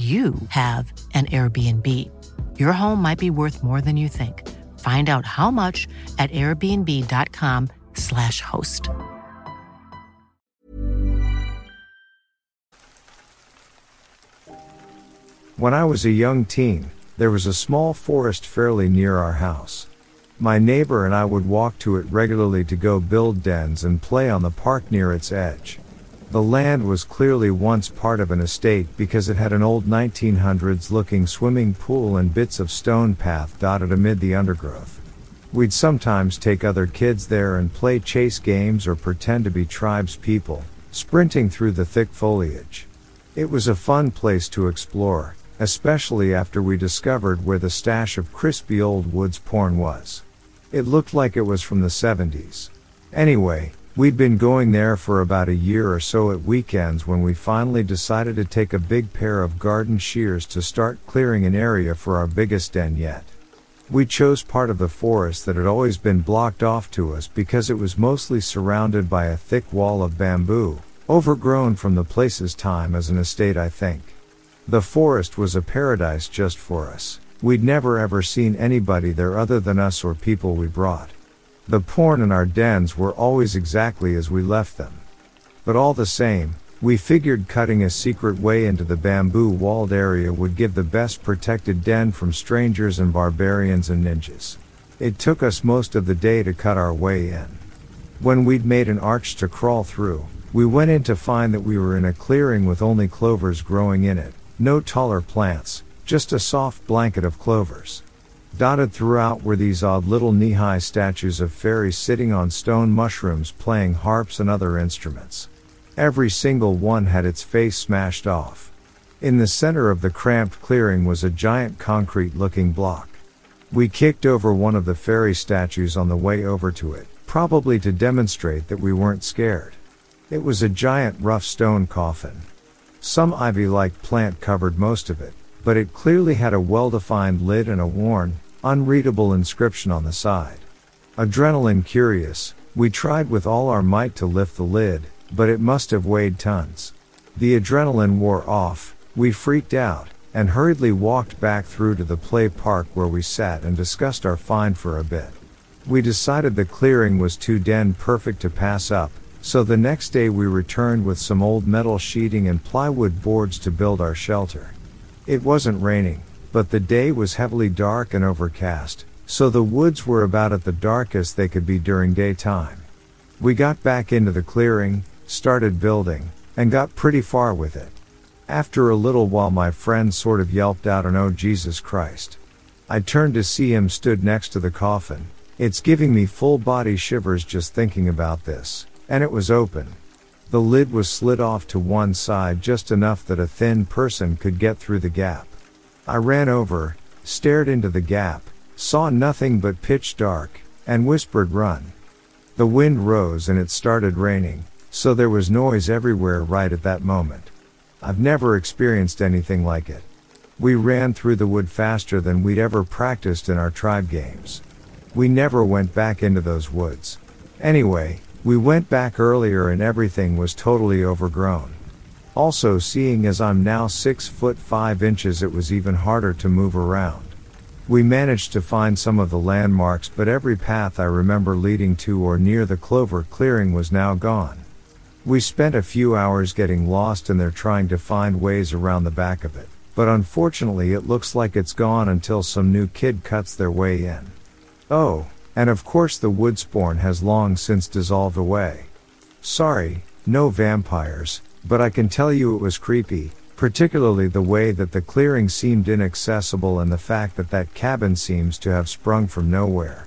you have an Airbnb. Your home might be worth more than you think. Find out how much at airbnb.com/slash host. When I was a young teen, there was a small forest fairly near our house. My neighbor and I would walk to it regularly to go build dens and play on the park near its edge. The land was clearly once part of an estate because it had an old 1900s looking swimming pool and bits of stone path dotted amid the undergrowth. We'd sometimes take other kids there and play chase games or pretend to be tribes people, sprinting through the thick foliage. It was a fun place to explore, especially after we discovered where the stash of crispy old woods porn was. It looked like it was from the 70s. Anyway, We'd been going there for about a year or so at weekends when we finally decided to take a big pair of garden shears to start clearing an area for our biggest den yet. We chose part of the forest that had always been blocked off to us because it was mostly surrounded by a thick wall of bamboo, overgrown from the place's time as an estate I think. The forest was a paradise just for us. We'd never ever seen anybody there other than us or people we brought. The porn in our dens were always exactly as we left them. But all the same, we figured cutting a secret way into the bamboo walled area would give the best protected den from strangers and barbarians and ninjas. It took us most of the day to cut our way in. When we'd made an arch to crawl through, we went in to find that we were in a clearing with only clovers growing in it, no taller plants, just a soft blanket of clovers. Dotted throughout were these odd little knee high statues of fairies sitting on stone mushrooms playing harps and other instruments. Every single one had its face smashed off. In the center of the cramped clearing was a giant concrete looking block. We kicked over one of the fairy statues on the way over to it, probably to demonstrate that we weren't scared. It was a giant rough stone coffin. Some ivy-like plant covered most of it, but it clearly had a well-defined lid and a worn, unreadable inscription on the side. Adrenaline curious, we tried with all our might to lift the lid, but it must have weighed tons. The adrenaline wore off, we freaked out, and hurriedly walked back through to the play park where we sat and discussed our find for a bit. We decided the clearing was too den perfect to pass up, so the next day we returned with some old metal sheeting and plywood boards to build our shelter. It wasn't raining, but the day was heavily dark and overcast, so the woods were about at the darkest they could be during daytime. We got back into the clearing, started building, and got pretty far with it. After a little while my friend sort of yelped out an oh Jesus Christ. I turned to see him stood next to the coffin. It's giving me full body shivers just thinking about this. And it was open. The lid was slid off to one side just enough that a thin person could get through the gap. I ran over, stared into the gap, saw nothing but pitch dark, and whispered run. The wind rose and it started raining, so there was noise everywhere right at that moment. I've never experienced anything like it. We ran through the wood faster than we'd ever practiced in our tribe games. We never went back into those woods. Anyway, we went back earlier and everything was totally overgrown. Also seeing as I'm now 6 foot 5 inches it was even harder to move around. We managed to find some of the landmarks but every path I remember leading to or near the clover clearing was now gone. We spent a few hours getting lost in there trying to find ways around the back of it, but unfortunately it looks like it's gone until some new kid cuts their way in. Oh, and of course the woodspawn has long since dissolved away. Sorry, no vampires, but I can tell you it was creepy, particularly the way that the clearing seemed inaccessible and the fact that that cabin seems to have sprung from nowhere.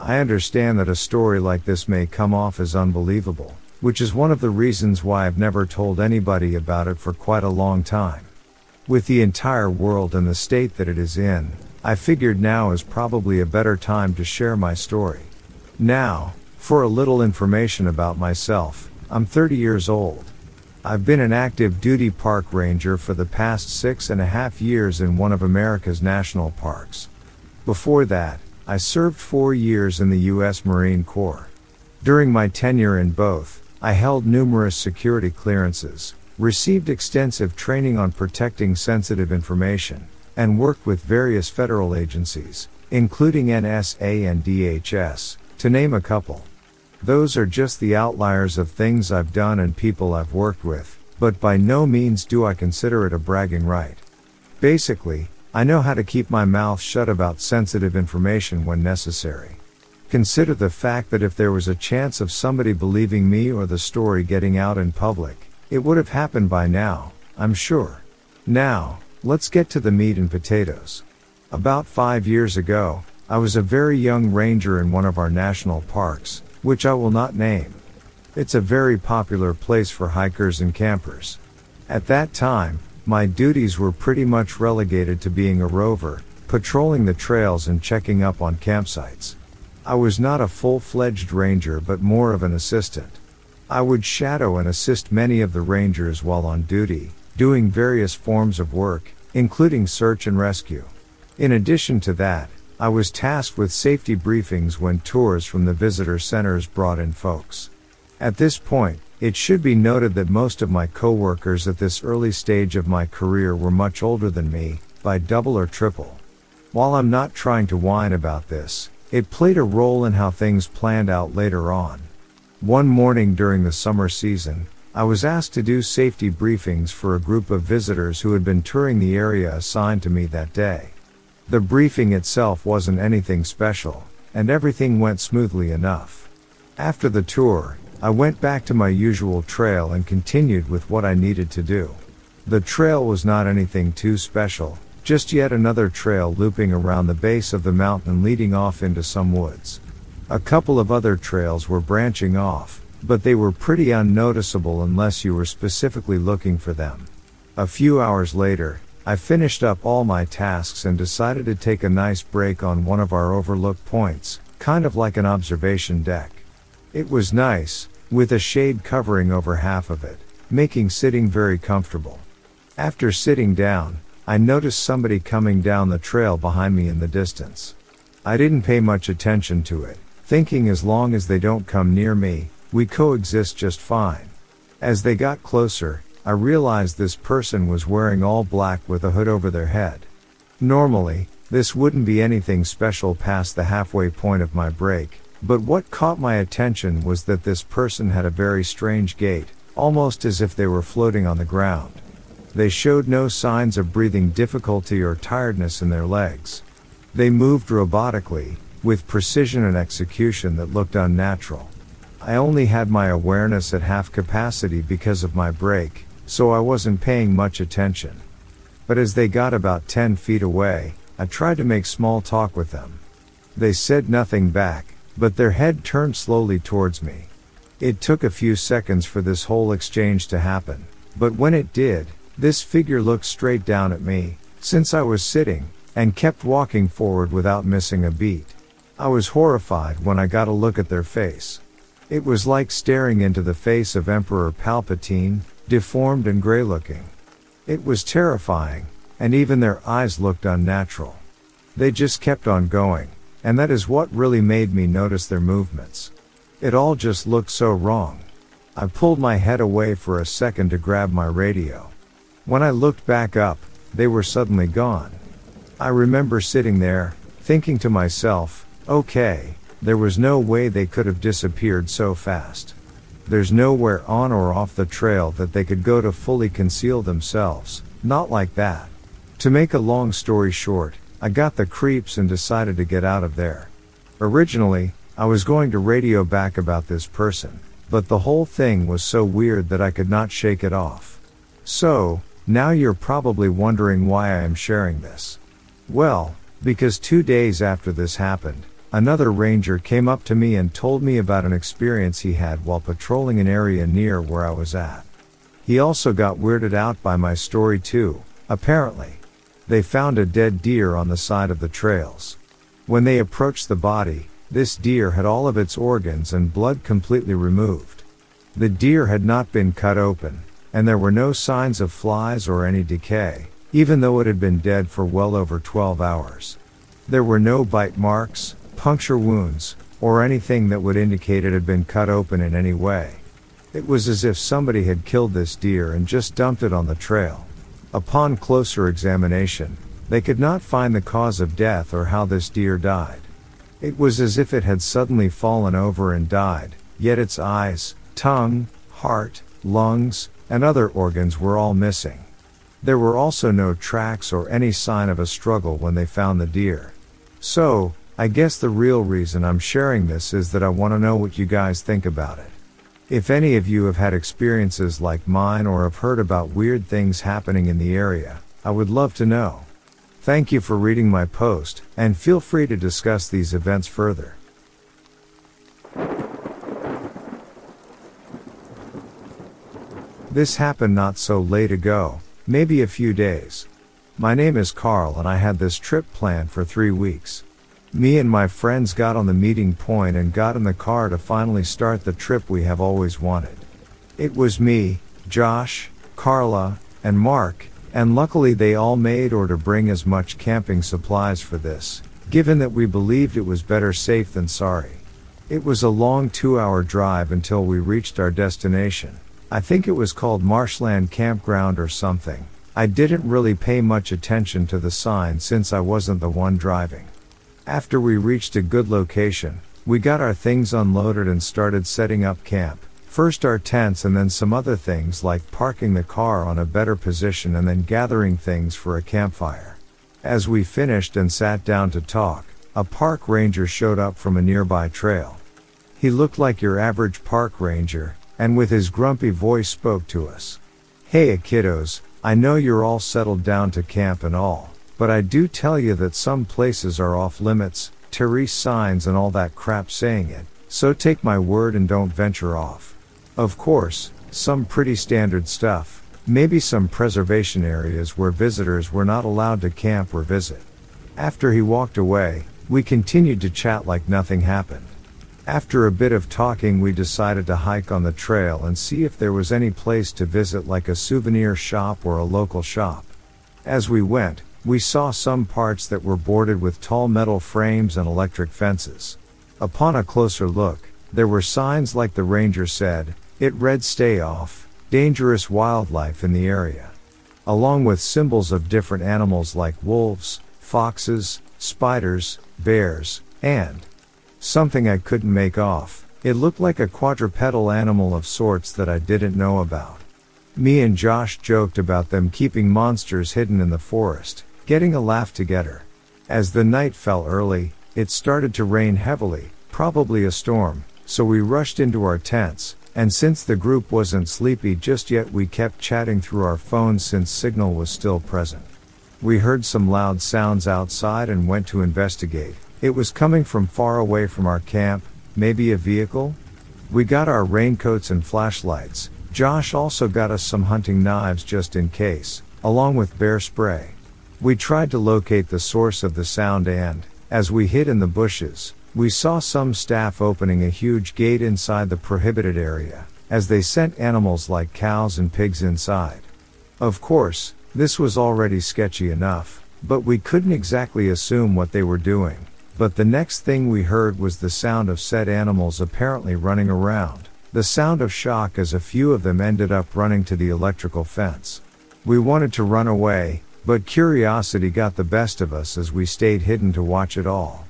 I understand that a story like this may come off as unbelievable, which is one of the reasons why I've never told anybody about it for quite a long time. With the entire world and the state that it is in, I figured now is probably a better time to share my story. Now, for a little information about myself, I'm 30 years old. I've been an active duty park ranger for the past six and a half years in one of America's national parks. Before that, I served four years in the U.S. Marine Corps. During my tenure in both, I held numerous security clearances, received extensive training on protecting sensitive information, and worked with various federal agencies, including NSA and DHS, to name a couple. Those are just the outliers of things I've done and people I've worked with, but by no means do I consider it a bragging right. Basically, I know how to keep my mouth shut about sensitive information when necessary. Consider the fact that if there was a chance of somebody believing me or the story getting out in public, it would have happened by now, I'm sure. Now, let's get to the meat and potatoes. About five years ago, I was a very young ranger in one of our national parks, which I will not name. It's a very popular place for hikers and campers. At that time, my duties were pretty much relegated to being a rover, patrolling the trails and checking up on campsites. I was not a full-fledged ranger but more of an assistant. I would shadow and assist many of the rangers while on duty, doing various forms of work, including search and rescue. In addition to that, I was tasked with safety briefings when tours from the visitor centers brought in folks. At this point, it should be noted that most of my coworkers at this early stage of my career were much older than me, by double or triple. While I'm not trying to whine about this, it played a role in how things planned out later on. One morning during the summer season, I was asked to do safety briefings for a group of visitors who had been touring the area assigned to me that day. The briefing itself wasn't anything special, and everything went smoothly enough. After the tour, I went back to my usual trail and continued with what I needed to do. The trail was not anything too special, just yet another trail looping around the base of the mountain leading off into some woods. A couple of other trails were branching off, but they were pretty unnoticeable unless you were specifically looking for them. A few hours later, I finished up all my tasks and decided to take a nice break on one of our overlook points, kind of like an observation deck. It was nice, with a shade covering over half of it, making sitting very comfortable. After sitting down, I noticed somebody coming down the trail behind me in the distance. I didn't pay much attention to it, thinking as long as they don't come near me, we coexist just fine. As they got closer, I realized this person was wearing all black with a hood over their head. Normally, this wouldn't be anything special past the halfway point of my break, but what caught my attention was that this person had a very strange gait, almost as if they were floating on the ground. They showed no signs of breathing difficulty or tiredness in their legs. They moved robotically, with precision and execution that looked unnatural. I only had my awareness at half capacity because of my break, so I wasn't paying much attention. But as they got about 10 feet away, I tried to make small talk with them. They said nothing back, but their head turned slowly towards me. It took a few seconds for this whole exchange to happen, but when it did, this figure looked straight down at me, since I was sitting, and kept walking forward without missing a beat. I was horrified when I got a look at their face. It was like staring into the face of Emperor Palpatine, deformed and gray looking. It was terrifying, and even their eyes looked unnatural. They just kept on going, and that is what really made me notice their movements. It all just looked so wrong. I pulled my head away for a second to grab my radio. When I looked back up, they were suddenly gone. I remember sitting there, thinking to myself, okay, there was no way they could have disappeared so fast. There's nowhere on or off the trail that they could go to fully conceal themselves, not like that. To make a long story short, I got the creeps and decided to get out of there. Originally, I was going to radio back about this person, but the whole thing was so weird that I could not shake it off. So, now you're probably wondering why I am sharing this. Well, because two days after this happened, another ranger came up to me and told me about an experience he had while patrolling an area near where I was at. He also got weirded out by my story too, apparently. They found a dead deer on the side of the trails. When they approached the body, this deer had all of its organs and blood completely removed. The deer had not been cut open, and there were no signs of flies or any decay, even though it had been dead for well over 12 hours. There were no bite marks, puncture wounds, or anything that would indicate it had been cut open in any way. It was as if somebody had killed this deer and just dumped it on the trail. Upon closer examination, they could not find the cause of death or how this deer died. It was as if it had suddenly fallen over and died, yet its eyes, tongue, heart, lungs, and other organs were all missing. There were also no tracks or any sign of a struggle when they found the deer. So, I guess the real reason I'm sharing this is that I want to know what you guys think about it. If any of you have had experiences like mine or have heard about weird things happening in the area, I would love to know. Thank you for reading my post, and feel free to discuss these events further. This happened not so late ago, maybe a few days. My name is Carl and I had this trip planned for three weeks. Me and my friends got on the meeting point and got in the car to finally start the trip we have always wanted. It was me, Josh, Carla, and Mark, and luckily they all made or to bring as much camping supplies for this, given that we believed it was better safe than sorry. It was a long two hour drive until we reached our destination. I think it was called Marshland Campground or something. I didn't really pay much attention to the sign since I wasn't the one driving. After we reached a good location, we got our things unloaded and started setting up camp. First our tents and then some other things like parking the car on a better position and then gathering things for a campfire. As we finished and sat down to talk, a park ranger showed up from a nearby trail. He looked like your average park ranger, and with his grumpy voice spoke to us. Hey kiddos, I know you're all settled down to camp and all, but I do tell you that some places are off limits, Therese signs and all that crap saying it, so take my word and don't venture off. Of course, some pretty standard stuff, maybe some preservation areas where visitors were not allowed to camp or visit. After he walked away, we continued to chat like nothing happened. After a bit of talking, we decided to hike on the trail and see if there was any place to visit, like a souvenir shop or a local shop. As we went, we saw some parts that were boarded with tall metal frames and electric fences. Upon a closer look, there were signs like the ranger said, it read stay off, dangerous wildlife in the area. Along with symbols of different animals like wolves, foxes, spiders, bears, and Something I couldn't make off. It looked like a quadrupedal animal of sorts that I didn't know about. Me and Josh joked about them keeping monsters hidden in the forest, getting a laugh together. As the night fell early, it started to rain heavily, probably a storm, so we rushed into our tents, and since the group wasn't sleepy just yet, we kept chatting through our phones since signal was still present. We heard some loud sounds outside and went to investigate. It was coming from far away from our camp, maybe a vehicle? We got our raincoats and flashlights. Josh also got us some hunting knives just in case, along with bear spray. We tried to locate the source of the sound and, as we hid in the bushes, we saw some staff opening a huge gate inside the prohibited area, as they sent animals like cows and pigs inside. Of course, this was already sketchy enough, but we couldn't exactly assume what they were doing. But the next thing we heard was the sound of said animals apparently running around. The sound of shock as a few of them ended up running to the electrical fence. We wanted to run away, but curiosity got the best of us as we stayed hidden to watch it all.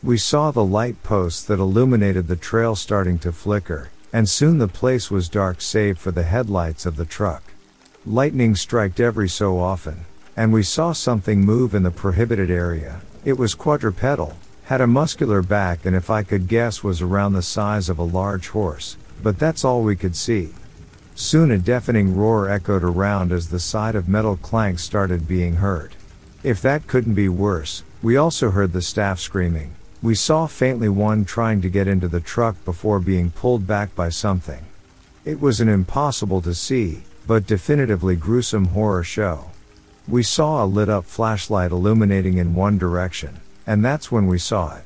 We saw the light posts that illuminated the trail starting to flicker, and soon the place was dark save for the headlights of the truck. Lightning struck every so often, and we saw something move in the prohibited area. It was quadrupedal, had a muscular back and if I could guess was around the size of a large horse, but that's all we could see. Soon a deafening roar echoed around as the side of metal clanks started being heard. If that couldn't be worse, we also heard the staff screaming. We saw faintly one trying to get into the truck before being pulled back by something. It was an impossible to see, but definitively gruesome horror show. We saw a lit up flashlight illuminating in one direction and that's when we saw it.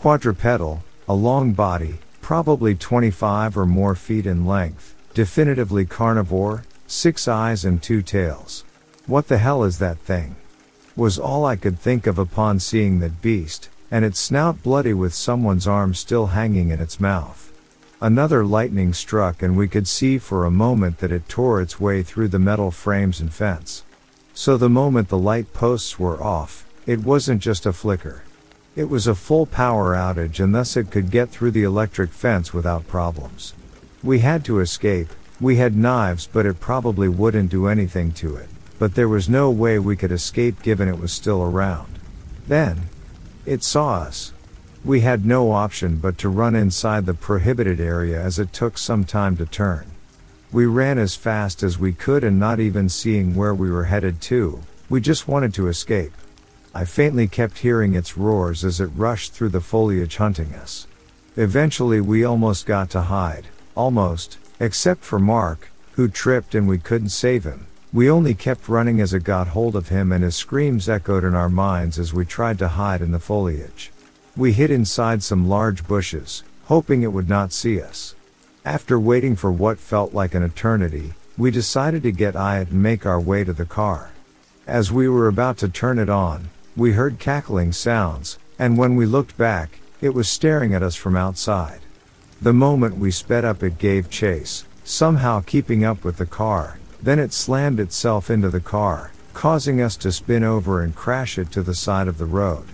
Quadrupedal, a long body, probably 25 or more feet in length, definitively carnivore, six eyes and two tails. What the hell is that thing? Was all I could think of upon seeing that beast, and its snout bloody with someone's arm still hanging in its mouth. Another lightning struck and we could see for a moment that it tore its way through the metal frames and fence. So the moment the light posts were off, it wasn't just a flicker. It was a full power outage and thus it could get through the electric fence without problems. We had to escape, we had knives but it probably wouldn't do anything to it, but there was no way we could escape given it was still around. Then, it saw us. We had no option but to run inside the prohibited area as it took some time to turn. We ran as fast as we could and not even seeing where we were headed to, we just wanted to escape. I faintly kept hearing its roars as it rushed through the foliage hunting us. Eventually we almost got to hide, almost, except for Mark, who tripped and we couldn't save him. We only kept running as it got hold of him and his screams echoed in our minds as we tried to hide in the foliage. We hid inside some large bushes, hoping it would not see us. After waiting for what felt like an eternity, we decided to get it and make our way to the car. As we were about to turn it on, we heard cackling sounds, and when we looked back, it was staring at us from outside. The moment we sped up, it gave chase, somehow keeping up with the car, then it slammed itself into the car, causing us to spin over and crash it to the side of the road.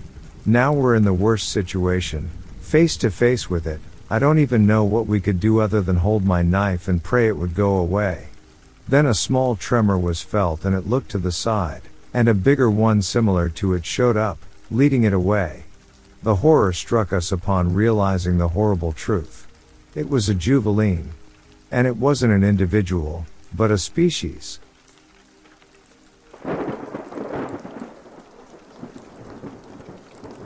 Now we're in the worst situation, face to face with it. I don't even know what we could do other than hold my knife and pray it would go away. Then a small tremor was felt and it looked to the side and a bigger one similar to it showed up, leading it away. The horror struck us upon realizing the horrible truth. It was a juveline. And it wasn't an individual, but a species.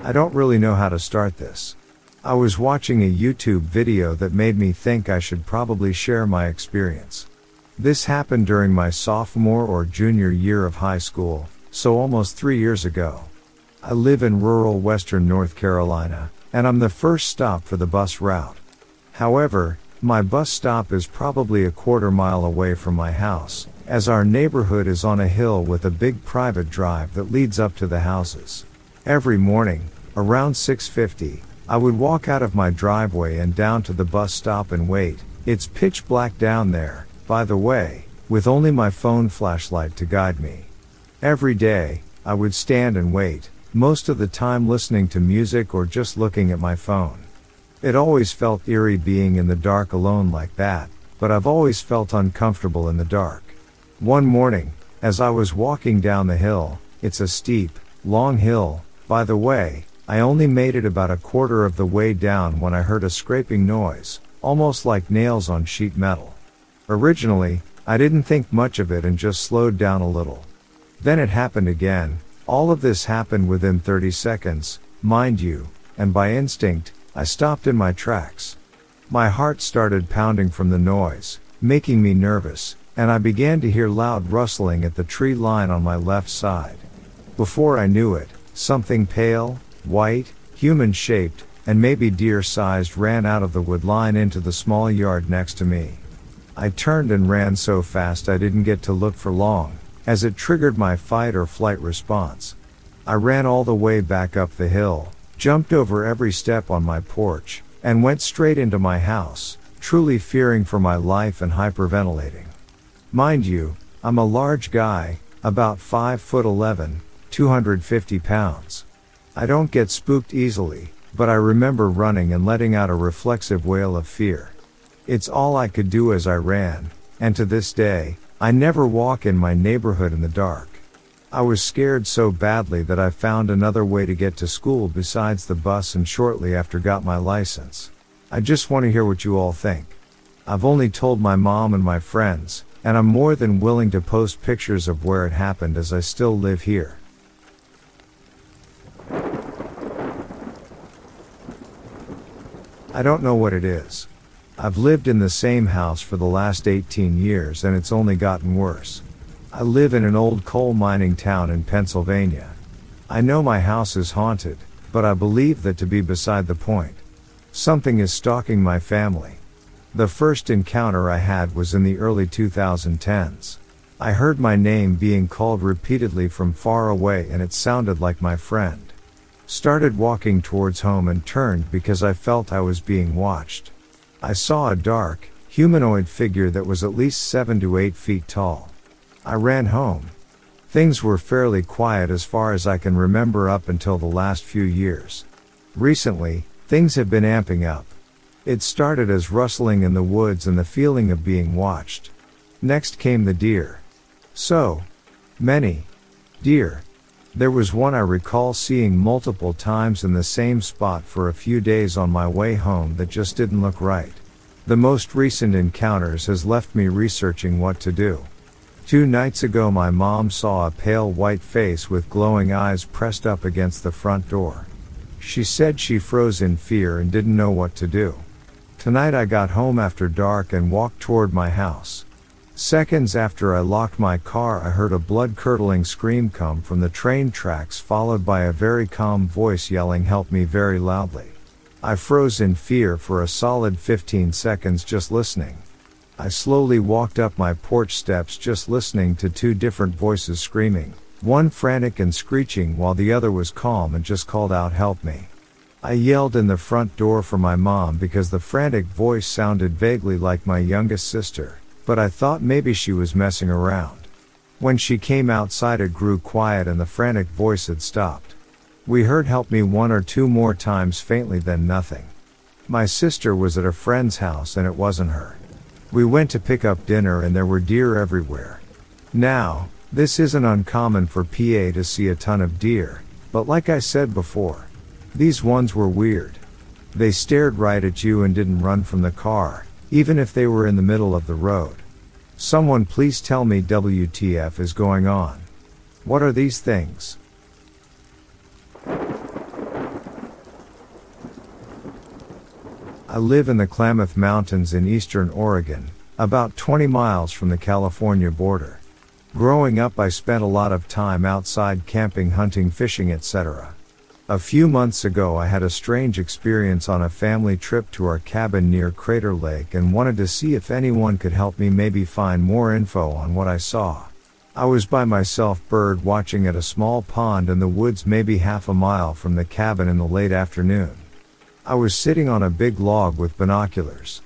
I don't really know how to start this. I was watching a YouTube video that made me think I should probably share my experience. This happened during my sophomore or junior year of high school, so almost three years ago. I live in rural western North Carolina, and I'm the first stop for the bus route. However, my bus stop is probably a quarter mile away from my house, as our neighborhood is on a hill with a big private drive that leads up to the houses. Every morning, around 6:50, I would walk out of my driveway and down to the bus stop and wait. It's pitch black down there, by the way, with only my phone flashlight to guide me. Every day, I would stand and wait, most of the time listening to music or just looking at my phone. It always felt eerie being in the dark alone like that, but I've always felt uncomfortable in the dark. One morning, as I was walking down the hill, it's a steep, long hill, by the way, I only made it about a quarter of the way down when I heard a scraping noise, almost like nails on sheet metal. Originally, I didn't think much of it and just slowed down a little. Then it happened again, all of this happened within 30 seconds, mind you, and by instinct, I stopped in my tracks. My heart started pounding from the noise, making me nervous, and I began to hear loud rustling at the tree line on my left side. Before I knew it, something pale, white, human shaped, and maybe deer sized ran out of the wood line into the small yard next to me. I turned and ran so fast I didn't get to look for long, as it triggered my fight or flight response. I ran all the way back up the hill, jumped over every step on my porch, and went straight into my house, truly fearing for my life and hyperventilating. Mind you, I'm a large guy, about 5 foot 11, 250 pounds. I don't get spooked easily, but I remember running and letting out a reflexive wail of fear. It's all I could do as I ran, and to this day, I never walk in my neighborhood in the dark. I was scared so badly that I found another way to get to school besides the bus and shortly after got my license. I just want to hear what you all think. I've only told my mom and my friends, and I'm more than willing to post pictures of where it happened as I still live here. I don't know what it is. I've lived in the same house for the last 18 years and it's only gotten worse. I live in an old coal mining town in Pennsylvania. I know my house is haunted, but I believe that to be beside the point. Something is stalking my family. The first encounter I had was in the early 2010s. I heard my name being called repeatedly from far away and it sounded like my friend. Started walking towards home and turned because I felt I was being watched. I saw a dark, humanoid figure that was at least 7 to 8 feet tall. I ran home. Things were fairly quiet as far as I can remember up until the last few years. Recently, things have been amping up. It started as rustling in the woods and the feeling of being watched. Next came the deer. So many deer. There was one I recall seeing multiple times in the same spot for a few days on my way home that just didn't look right. The most recent encounters has left me researching what to do. Two nights ago my mom saw a pale white face with glowing eyes pressed up against the front door. She said she froze in fear and didn't know what to do. Tonight I got home after dark and walked toward my house. Seconds after I locked my car I heard a blood-curdling scream come from the train tracks followed by a very calm voice yelling help me very loudly. I froze in fear for a solid 15 seconds just listening. I slowly walked up my porch steps just listening to two different voices screaming, one frantic and screeching while the other was calm and just called out help me. I yelled in the front door for my mom because the frantic voice sounded vaguely like my youngest sister, but I thought maybe she was messing around. When she came outside it grew quiet and the frantic voice had stopped. We heard help me one or two more times faintly then nothing. My sister was at a friend's house and it wasn't her. We went to pick up dinner and there were deer everywhere. Now, this isn't uncommon for PA to see a ton of deer, but like I said before, these ones were weird. They stared right at you and didn't run from the car, even if they were in the middle of the road. Someone please tell me WTF is going on. What are these things? I live in the Klamath Mountains in eastern Oregon, about 20 miles from the California border. Growing up, I spent a lot of time outside camping, hunting, fishing, etc. A few months ago, I had a strange experience on a family trip to our cabin near Crater Lake and wanted to see if anyone could help me maybe find more info on what I saw. I was by myself bird watching at a small pond in the woods maybe half a mile from the cabin in the late afternoon. I was sitting on a big log with binoculars.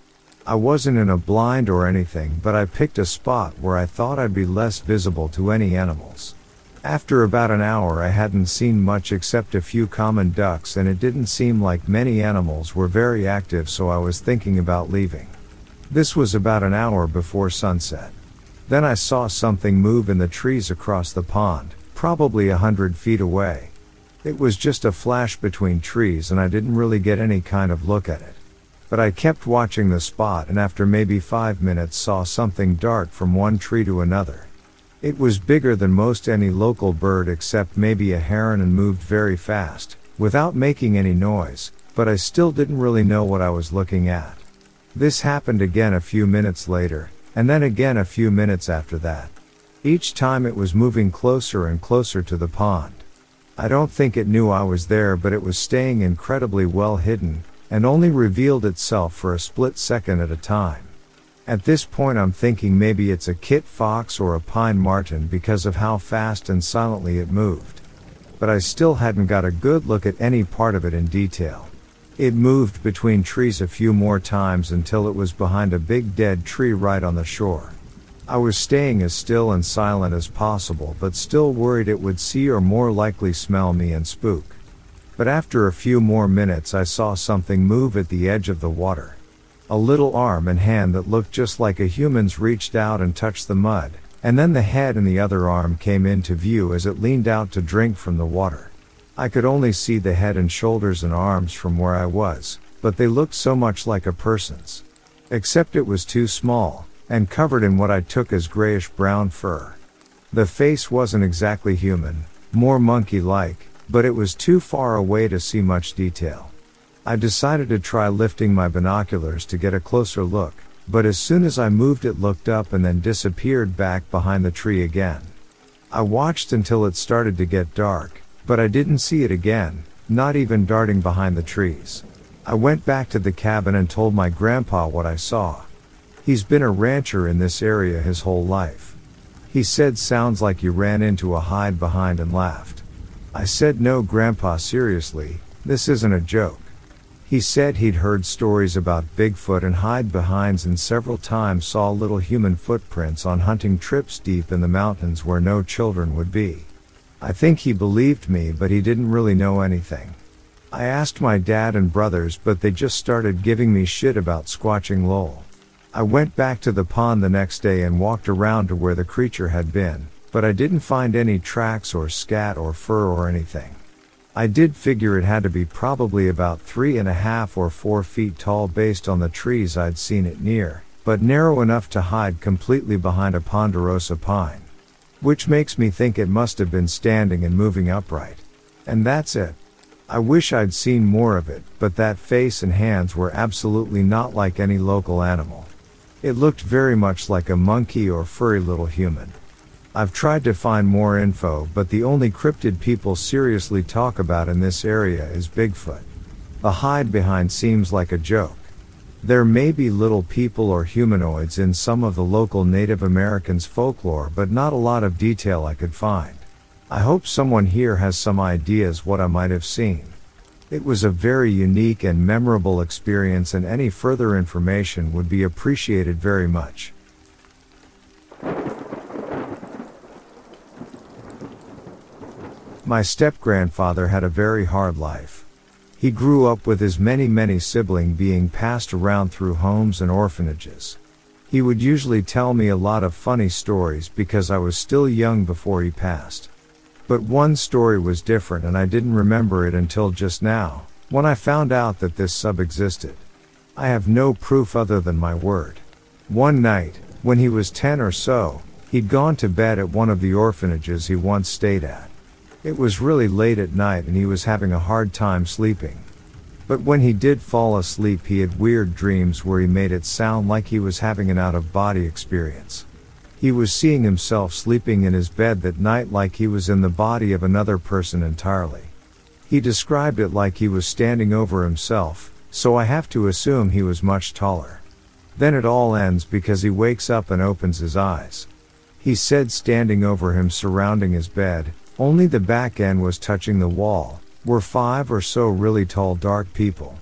I wasn't in a blind or anything, but I picked a spot where I thought I'd be less visible to any animals. After about an hour I hadn't seen much except a few common ducks and it didn't seem like many animals were very active so I was thinking about leaving. This was about an hour before sunset. Then I saw something move in the trees across the pond, probably a hundred feet away. It was just a flash between trees and I didn't really get any kind of look at it. But I kept watching the spot and after maybe five minutes saw something dart from one tree to another. It was bigger than most any local bird except maybe a heron and moved very fast, without making any noise, but I still didn't really know what I was looking at. This happened again a few minutes later, and then again a few minutes after that. Each time it was moving closer and closer to the pond. I don't think it knew I was there, but it was staying incredibly well hidden, and only revealed itself for a split second at a time. At this point I'm thinking maybe it's a kit fox or a pine marten because of how fast and silently it moved. But I still hadn't got a good look at any part of it in detail. It moved between trees a few more times until it was behind a big dead tree right on the shore. I was staying as still and silent as possible but still worried it would see or more likely smell me and spook. But after a few more minutes I saw something move at the edge of the water. A little arm and hand that looked just like a human's reached out and touched the mud, and then the head and the other arm came into view as it leaned out to drink from the water. I could only see the head and shoulders and arms from where I was, but they looked so much like a person's. Except it was too small, and covered in what I took as grayish brown fur. The face wasn't exactly human, more monkey like, but it was too far away to see much detail. I decided to try lifting my binoculars to get a closer look, but as soon as I moved it looked up and then disappeared back behind the tree again. I watched until it started to get dark, but I didn't see it again, not even darting behind the trees. I went back to the cabin and told my grandpa what I saw. He's been a rancher in this area his whole life. He said sounds like you ran into a hide behind and laughed. I said no grandpa seriously, this isn't a joke. He said he'd heard stories about Bigfoot and hide behinds and several times saw little human footprints on hunting trips deep in the mountains where no children would be. I think he believed me, but he didn't really know anything. I asked my dad and brothers, but they just started giving me shit about squatching lol. I went back to the pond the next day and walked around to where the creature had been, but I didn't find any tracks or scat or fur or anything. I did figure it had to be probably about three and a half or four feet tall based on the trees I'd seen it near, but narrow enough to hide completely behind a ponderosa pine. Which makes me think it must have been standing and moving upright. And that's it. I wish I'd seen more of it, but that face and hands were absolutely not like any local animal. It looked very much like a monkey or furry little human. I've tried to find more info, but the only cryptid people seriously talk about in this area is Bigfoot. A hide behind seems like a joke. There may be little people or humanoids in some of the local Native Americans folklore, but not a lot of detail I could find. I hope someone here has some ideas what I might have seen. It was a very unique and memorable experience and any further information would be appreciated very much. My step grandfather had a very hard life. He grew up with his many, many siblings being passed around through homes and orphanages. He would usually tell me a lot of funny stories because I was still young before he passed. But one story was different and I didn't remember it until just now, when I found out that this sub existed. I have no proof other than my word. One night, when he was 10 or so, he'd gone to bed at one of the orphanages he once stayed at. It was really late at night and he was having a hard time sleeping. But when he did fall asleep, he had weird dreams where he made it sound like he was having an out of body experience. He was seeing himself sleeping in his bed that night like he was in the body of another person entirely. He described it like he was standing over himself, so I have to assume he was much taller. Then it all ends because he wakes up and opens his eyes. He said standing over him surrounding his bed, only the back end was touching the wall, were five or so really tall dark people.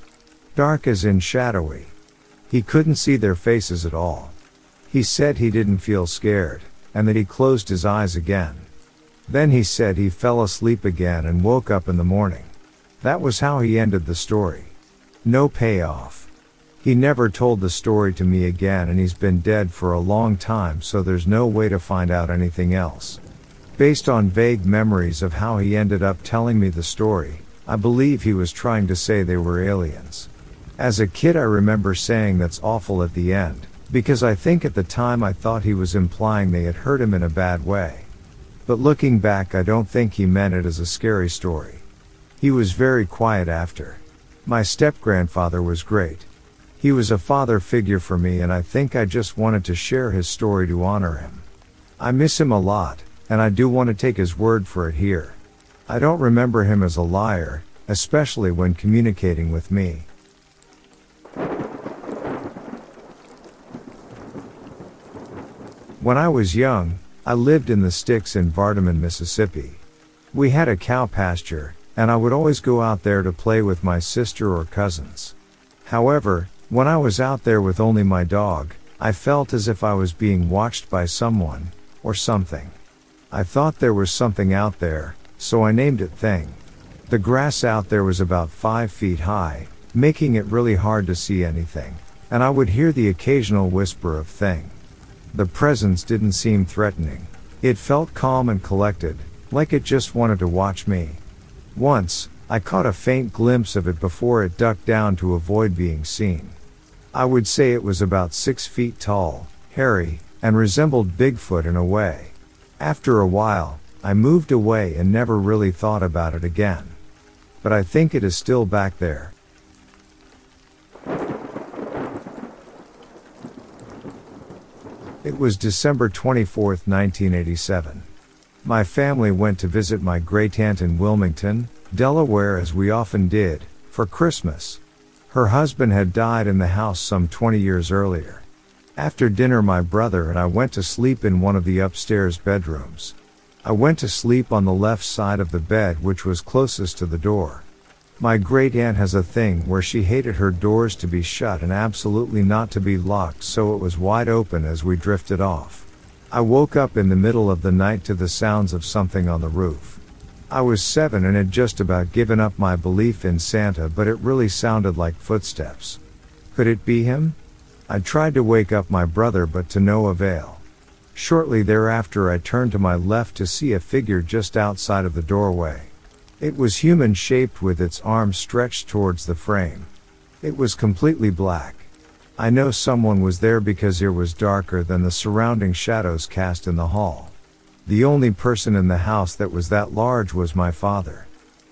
Dark as in shadowy. He couldn't see their faces at all. He said he didn't feel scared, and that he closed his eyes again. Then he said he fell asleep again and woke up in the morning. That was how he ended the story. No payoff. He never told the story to me again and he's been dead for a long time so there's no way to find out anything else. Based on vague memories of how he ended up telling me the story, I believe he was trying to say they were aliens. As a kid I remember saying that's awful at the end, because I think at the time I thought he was implying they had hurt him in a bad way. But looking back I don't think he meant it as a scary story. He was very quiet after. My step grandfather was great. He was a father figure for me and I think I just wanted to share his story to honor him. I miss him a lot, and I do want to take his word for it here. I don't remember him as a liar, especially when communicating with me. When I was young, I lived in the sticks in Vardaman, Mississippi. We had a cow pasture, and I would always go out there to play with my sister or cousins. However, when I was out there with only my dog, I felt as if I was being watched by someone, or something. I thought there was something out there, so I named it Thing. The grass out there was about 5 feet high, making it really hard to see anything, and I would hear the occasional whisper of Thing. The presence didn't seem threatening. It felt calm and collected, like it just wanted to watch me. Once, I caught a faint glimpse of it before it ducked down to avoid being seen. I would say it was about six feet tall, hairy, and resembled Bigfoot in a way. After a while, I moved away and never really thought about it again. But I think it is still back there. It was December 24, 1987. My family went to visit my great aunt in Wilmington, Delaware as we often did, for Christmas. Her husband had died in the house some 20 years earlier. After dinner my brother and I went to sleep in one of the upstairs bedrooms. I went to sleep on the left side of the bed which was closest to the door. My great aunt has a thing where she hated her doors to be shut and absolutely not to be locked so it was wide open as we drifted off. I woke up in the middle of the night to the sounds of something on the roof. I was seven and had just about given up my belief in Santa, but it really sounded like footsteps. Could it be him? I tried to wake up my brother, but to no avail. Shortly thereafter, I turned to my left to see a figure just outside of the doorway. It was human shaped with its arms stretched towards the frame. It was completely black. I know someone was there because it was darker than the surrounding shadows cast in the hall. The only person in the house that was that large was my father.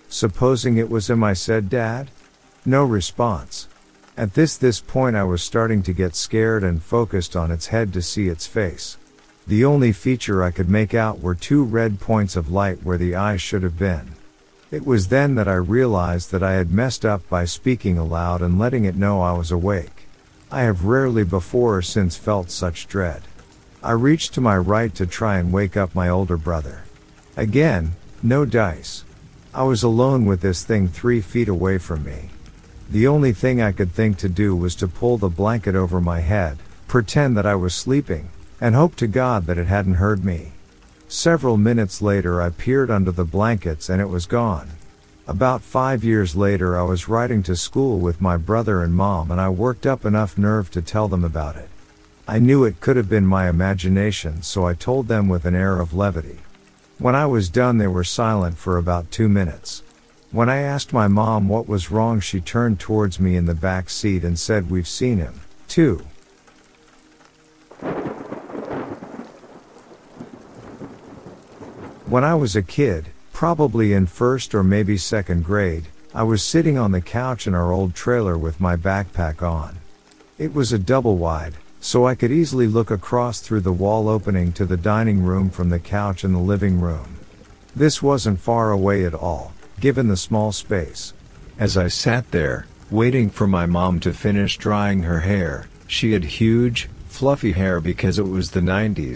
Supposing it was him I said dad? No response. At this this point I was starting to get scared and focused on its head to see its face. The only feature I could make out were two red points of light where the eyes should have been. It was then that I realized that I had messed up by speaking aloud and letting it know I was awake. I have rarely before or since felt such dread. I reached to my right to try and wake up my older brother. Again, no dice. I was alone with this thing three feet away from me. The only thing I could think to do was to pull the blanket over my head, pretend that I was sleeping, and hope to God that it hadn't heard me. Several minutes later I peered under the blankets and it was gone. About five years later I was riding to school with my brother and mom and I worked up enough nerve to tell them about it. I knew it could have been my imagination, so I told them with an air of levity. When I was done, they were silent for about two minutes. When I asked my mom what was wrong, she turned towards me in the back seat and said, We've seen him, too. When I was a kid, probably in first or maybe second grade, I was sitting on the couch in our old trailer with my backpack on. It was a double wide, so I could easily look across through the wall opening to the dining room from the couch in the living room. This wasn't far away at all, given the small space. As I sat there, waiting for my mom to finish drying her hair, she had huge, fluffy hair because it was the 90s.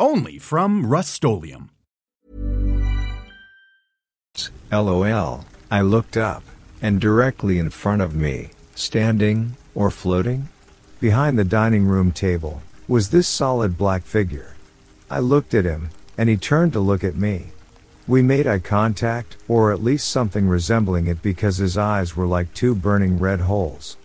Only from Rust-Oleum LOL. I looked up, and directly in front of me, standing, or floating, behind the dining room table, was this solid black figure. I looked at him, and he turned to look at me. We made eye contact, or at least something resembling it because his eyes were like two burning red holes.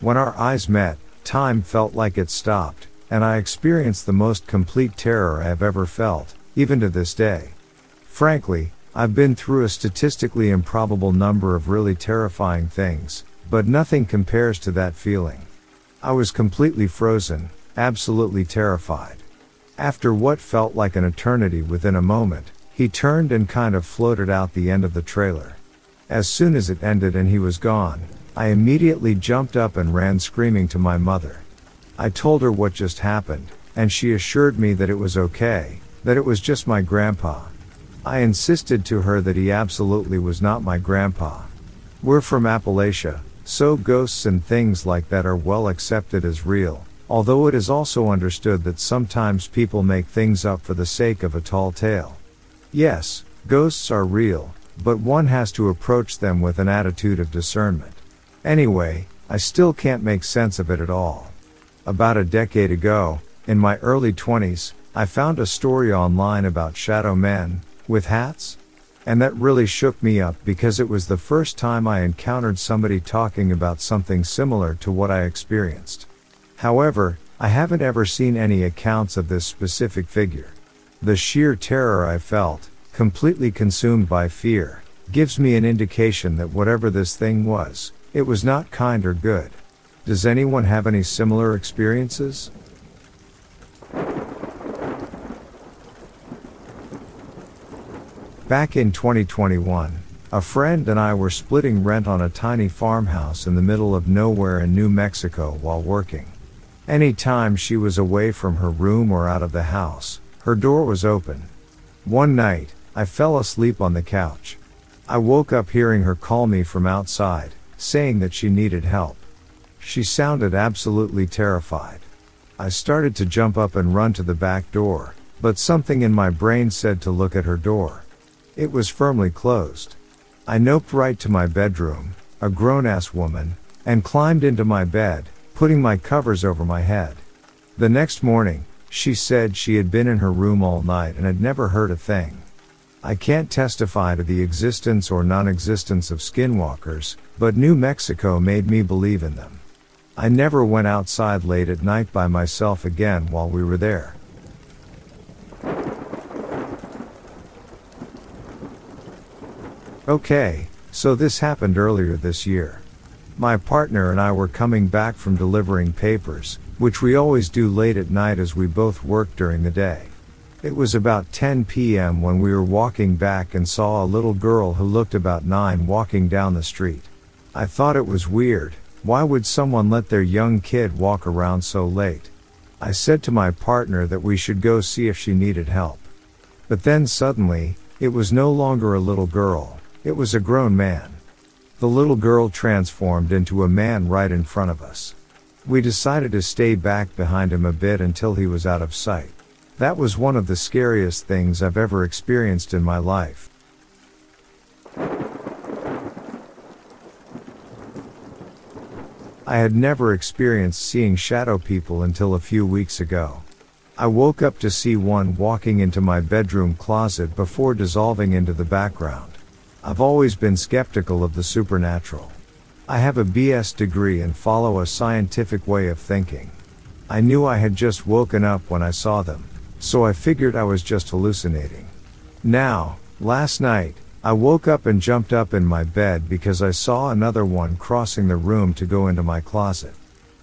When our eyes met, time felt like it stopped, and I experienced the most complete terror I have ever felt, even to this day. Frankly, I've been through a statistically improbable number of really terrifying things, but nothing compares to that feeling. I was completely frozen, absolutely terrified. After what felt like an eternity within a moment, he turned and kind of floated out the end of the trailer. As soon as it ended and he was gone, I immediately jumped up and ran screaming to my mother. I told her what just happened, and she assured me that it was okay, that it was just my grandpa. I insisted to her that he absolutely was not my grandpa. We're from Appalachia, so ghosts and things like that are well accepted as real, although it is also understood that sometimes people make things up for the sake of a tall tale. Yes, ghosts are real, but one has to approach them with an attitude of discernment. Anyway, I still can't make sense of it at all. About a decade ago, in my early 20s, I found a story online about shadow men, with hats? And that really shook me up because it was the first time I encountered somebody talking about something similar to what I experienced. However, I haven't ever seen any accounts of this specific figure. The sheer terror I felt, completely consumed by fear, gives me an indication that whatever this thing was, it was not kind or good. Does anyone have any similar experiences? Back in 2021, a friend and I were splitting rent on a tiny farmhouse in the middle of nowhere in New Mexico while working. Any time she was away from her room or out of the house, her door was open. One night, I fell asleep on the couch. I woke up hearing her call me from outside, saying that she needed help. She sounded absolutely terrified. I started to jump up and run to the back door, but something in my brain said to look at her door. It was firmly closed. I noped right to my bedroom, a grown ass woman, and climbed into my bed, putting my covers over my head. The next morning, she said she had been in her room all night and had never heard a thing. I can't testify to the existence or non-existence of skinwalkers, but New Mexico made me believe in them. I never went outside late at night by myself again while we were there. Okay, so this happened earlier this year. My partner and I were coming back from delivering papers, which we always do late at night as we both work during the day. It was about 10 p.m. when we were walking back and saw a little girl who looked about 9 walking down the street. I thought it was weird, why would someone let their young kid walk around so late? I said to my partner that we should go see if she needed help. But then suddenly, it was no longer a little girl, it was a grown man. The little girl transformed into a man right in front of us. We decided to stay back behind him a bit until he was out of sight. That was one of the scariest things I've ever experienced in my life. I had never experienced seeing shadow people until a few weeks ago. I woke up to see one walking into my bedroom closet before dissolving into the background. I've always been skeptical of the supernatural. I have a BS degree and follow a scientific way of thinking. I knew I had just woken up when I saw them, so I figured I was just hallucinating. Now, last night, I woke up and jumped up in my bed because I saw another one crossing the room to go into my closet.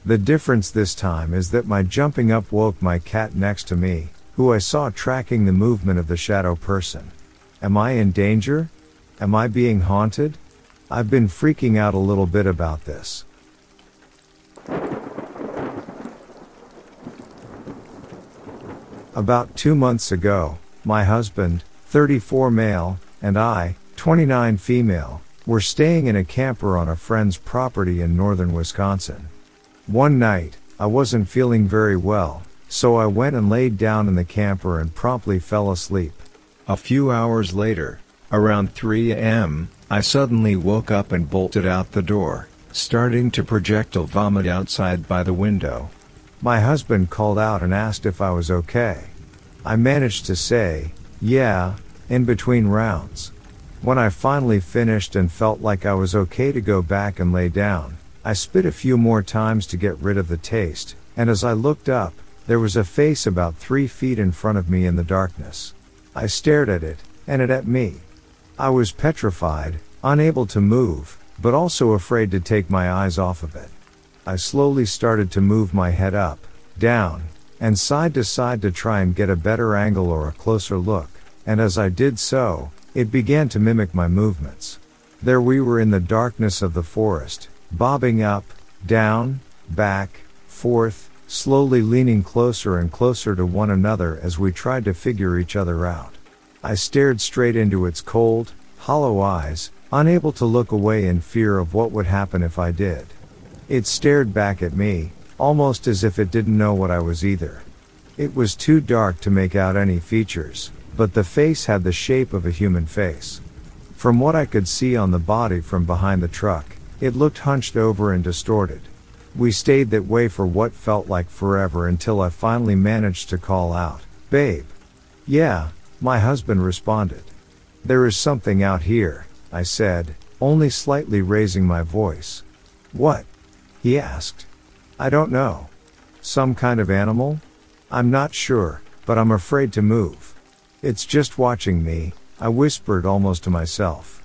The difference this time is that my jumping up woke my cat next to me, who I saw tracking the movement of the shadow person. Am I in danger? Am I being haunted? I've been freaking out a little bit about this. About two months ago, my husband, 34 male, and I, 29 female, were staying in a camper on a friend's property in northern Wisconsin. One night, I wasn't feeling very well, so I went and laid down in the camper and promptly fell asleep. A few hours later, Around 3 am, I suddenly woke up and bolted out the door, starting to projectile vomit outside by the window. My husband called out and asked if I was okay. I managed to say, yeah, in between rounds. When I finally finished and felt like I was okay to go back and lay down, I spit a few more times to get rid of the taste, and as I looked up, there was a face about three feet in front of me in the darkness. I stared at it, and it at me. I was petrified, unable to move, but also afraid to take my eyes off of it. I slowly started to move my head up, down, and side to side to try and get a better angle or a closer look, and as I did so, it began to mimic my movements. There we were in the darkness of the forest, bobbing up, down, back, forth, slowly leaning closer and closer to one another as we tried to figure each other out. I stared straight into its cold, hollow eyes, unable to look away in fear of what would happen if I did. It stared back at me, almost as if it didn't know what I was either. It was too dark to make out any features, but the face had the shape of a human face. From what I could see on the body from behind the truck, it looked hunched over and distorted. We stayed that way for what felt like forever until I finally managed to call out, Babe. Yeah, my husband responded. There is something out here, I said, only slightly raising my voice. What? He asked. I don't know. Some kind of animal? I'm not sure, but I'm afraid to move. It's just watching me, I whispered almost to myself.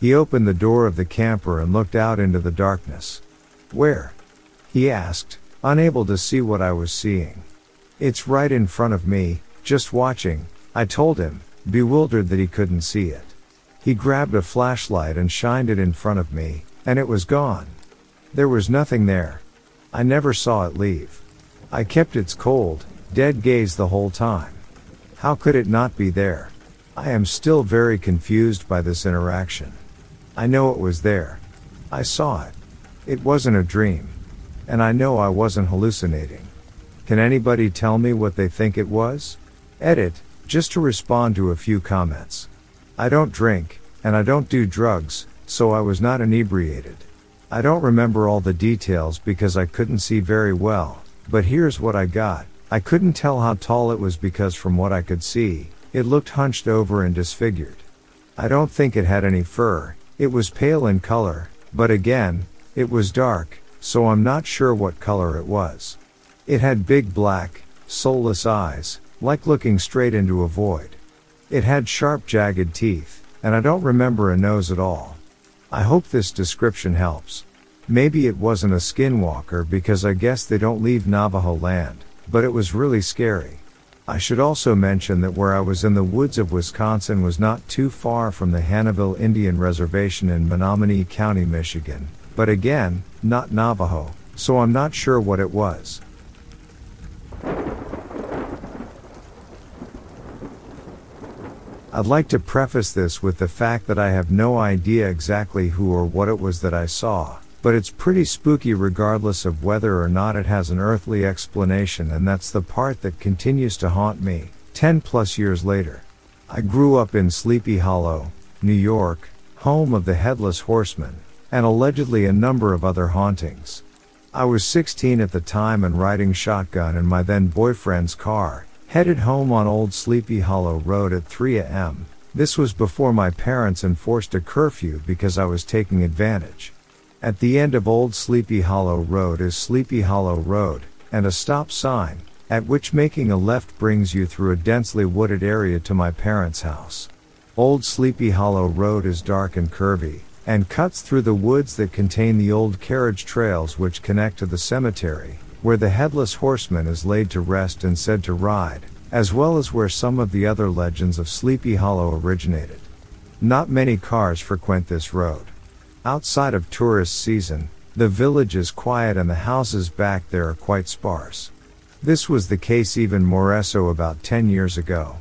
He opened the door of the camper and looked out into the darkness. Where? He asked, unable to see what I was seeing. It's right in front of me, just watching, I told him, bewildered that he couldn't see it. He grabbed a flashlight and shined it in front of me, and it was gone. There was nothing there. I never saw it leave. I kept its cold, dead gaze the whole time. How could it not be there? I am still very confused by this interaction. I know it was there. I saw it. It wasn't a dream. And I know I wasn't hallucinating. Can anybody tell me what they think it was? Edit, just to respond to a few comments. I don't drink, and I don't do drugs, so I was not inebriated. I don't remember all the details because I couldn't see very well, but here's what I got. I couldn't tell how tall it was because from what I could see, it looked hunched over and disfigured. I don't think it had any fur, it was pale in color, but again, it was dark, so I'm not sure what color it was. It had big black, soulless eyes, like looking straight into a void. It had sharp jagged teeth, and I don't remember a nose at all. I hope this description helps. Maybe it wasn't a skinwalker because I guess they don't leave Navajo land, but it was really scary. I should also mention that where I was in the woods of Wisconsin was not too far from the Hannahville Indian Reservation in Menominee County, Michigan, but again, not Navajo, so I'm not sure what it was. I'd like to preface this with the fact that I have no idea exactly who or what it was that I saw, but it's pretty spooky regardless of whether or not it has an earthly explanation and that's the part that continues to haunt me, 10 plus years later. I grew up in Sleepy Hollow, New York, home of the Headless Horseman, and allegedly a number of other hauntings. I was 16 at the time and riding shotgun in my then boyfriend's car, Headed home on Old Sleepy Hollow Road at 3 am, This was before my parents enforced a curfew because I was taking advantage. At the end of Old Sleepy Hollow Road is Sleepy Hollow Road, and a stop sign, at which making a left brings you through a densely wooded area to my parents' house. Old Sleepy Hollow Road is dark and curvy, and cuts through the woods that contain the old carriage trails which connect to the cemetery, where the headless horseman is laid to rest and said to ride, as well as where some of the other legends of Sleepy Hollow originated. Not many cars frequent this road. Outside of tourist season, the village is quiet and the houses back there are quite sparse. This was the case even more so about 10 years ago.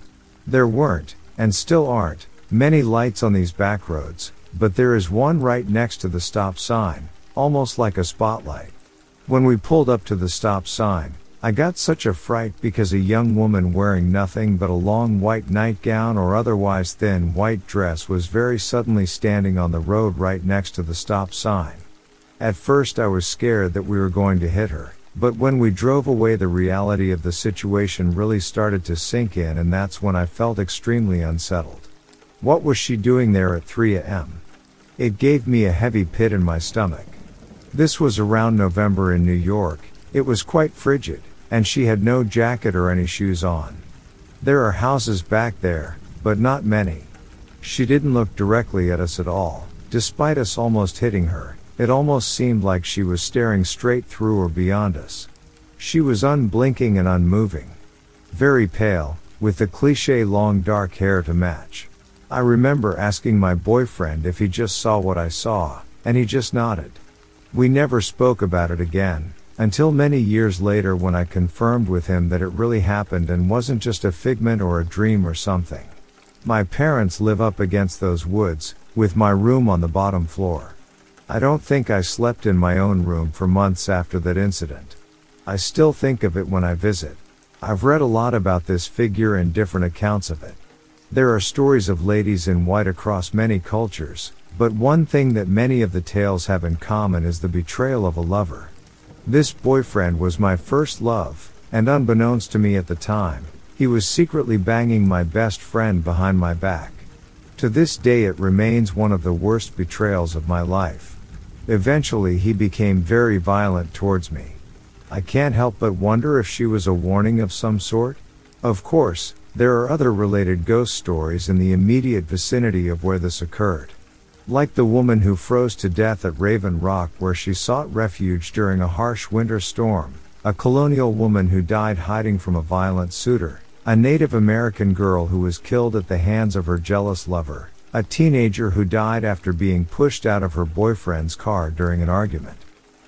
There weren't, and still aren't, many lights on these back roads, but there is one right next to the stop sign, almost like a spotlight. When we pulled up to the stop sign, I got such a fright because a young woman wearing nothing but a long white nightgown or otherwise thin white dress was very suddenly standing on the road right next to the stop sign. At first I was scared that we were going to hit her, but when we drove away the reality of the situation really started to sink in and that's when I felt extremely unsettled. What was she doing there at 3 am? It gave me a heavy pit in my stomach. This was around November in New York, it was quite frigid, and she had no jacket or any shoes on. There are houses back there, but not many. She didn't look directly at us at all, despite us almost hitting her, it almost seemed like she was staring straight through or beyond us. She was unblinking and unmoving. Very pale, with the cliche long dark hair to match. I remember asking my boyfriend if he just saw what I saw, and he just nodded. We never spoke about it again, until many years later when I confirmed with him that it really happened and wasn't just a figment or a dream or something. My parents live up against those woods, with my room on the bottom floor. I don't think I slept in my own room for months after that incident. I still think of it when I visit. I've read a lot about this figure and different accounts of it. There are stories of ladies in white across many cultures, but one thing that many of the tales have in common is the betrayal of a lover. This boyfriend was my first love, and unbeknownst to me at the time, he was secretly banging my best friend behind my back. To this day it remains one of the worst betrayals of my life. Eventually he became very violent towards me. I can't help but wonder if she was a warning of some sort. Of course, there are other related ghost stories in the immediate vicinity of where this occurred. Like the woman who froze to death at Raven Rock where she sought refuge during a harsh winter storm, a colonial woman who died hiding from a violent suitor, a Native American girl who was killed at the hands of her jealous lover, a teenager who died after being pushed out of her boyfriend's car during an argument.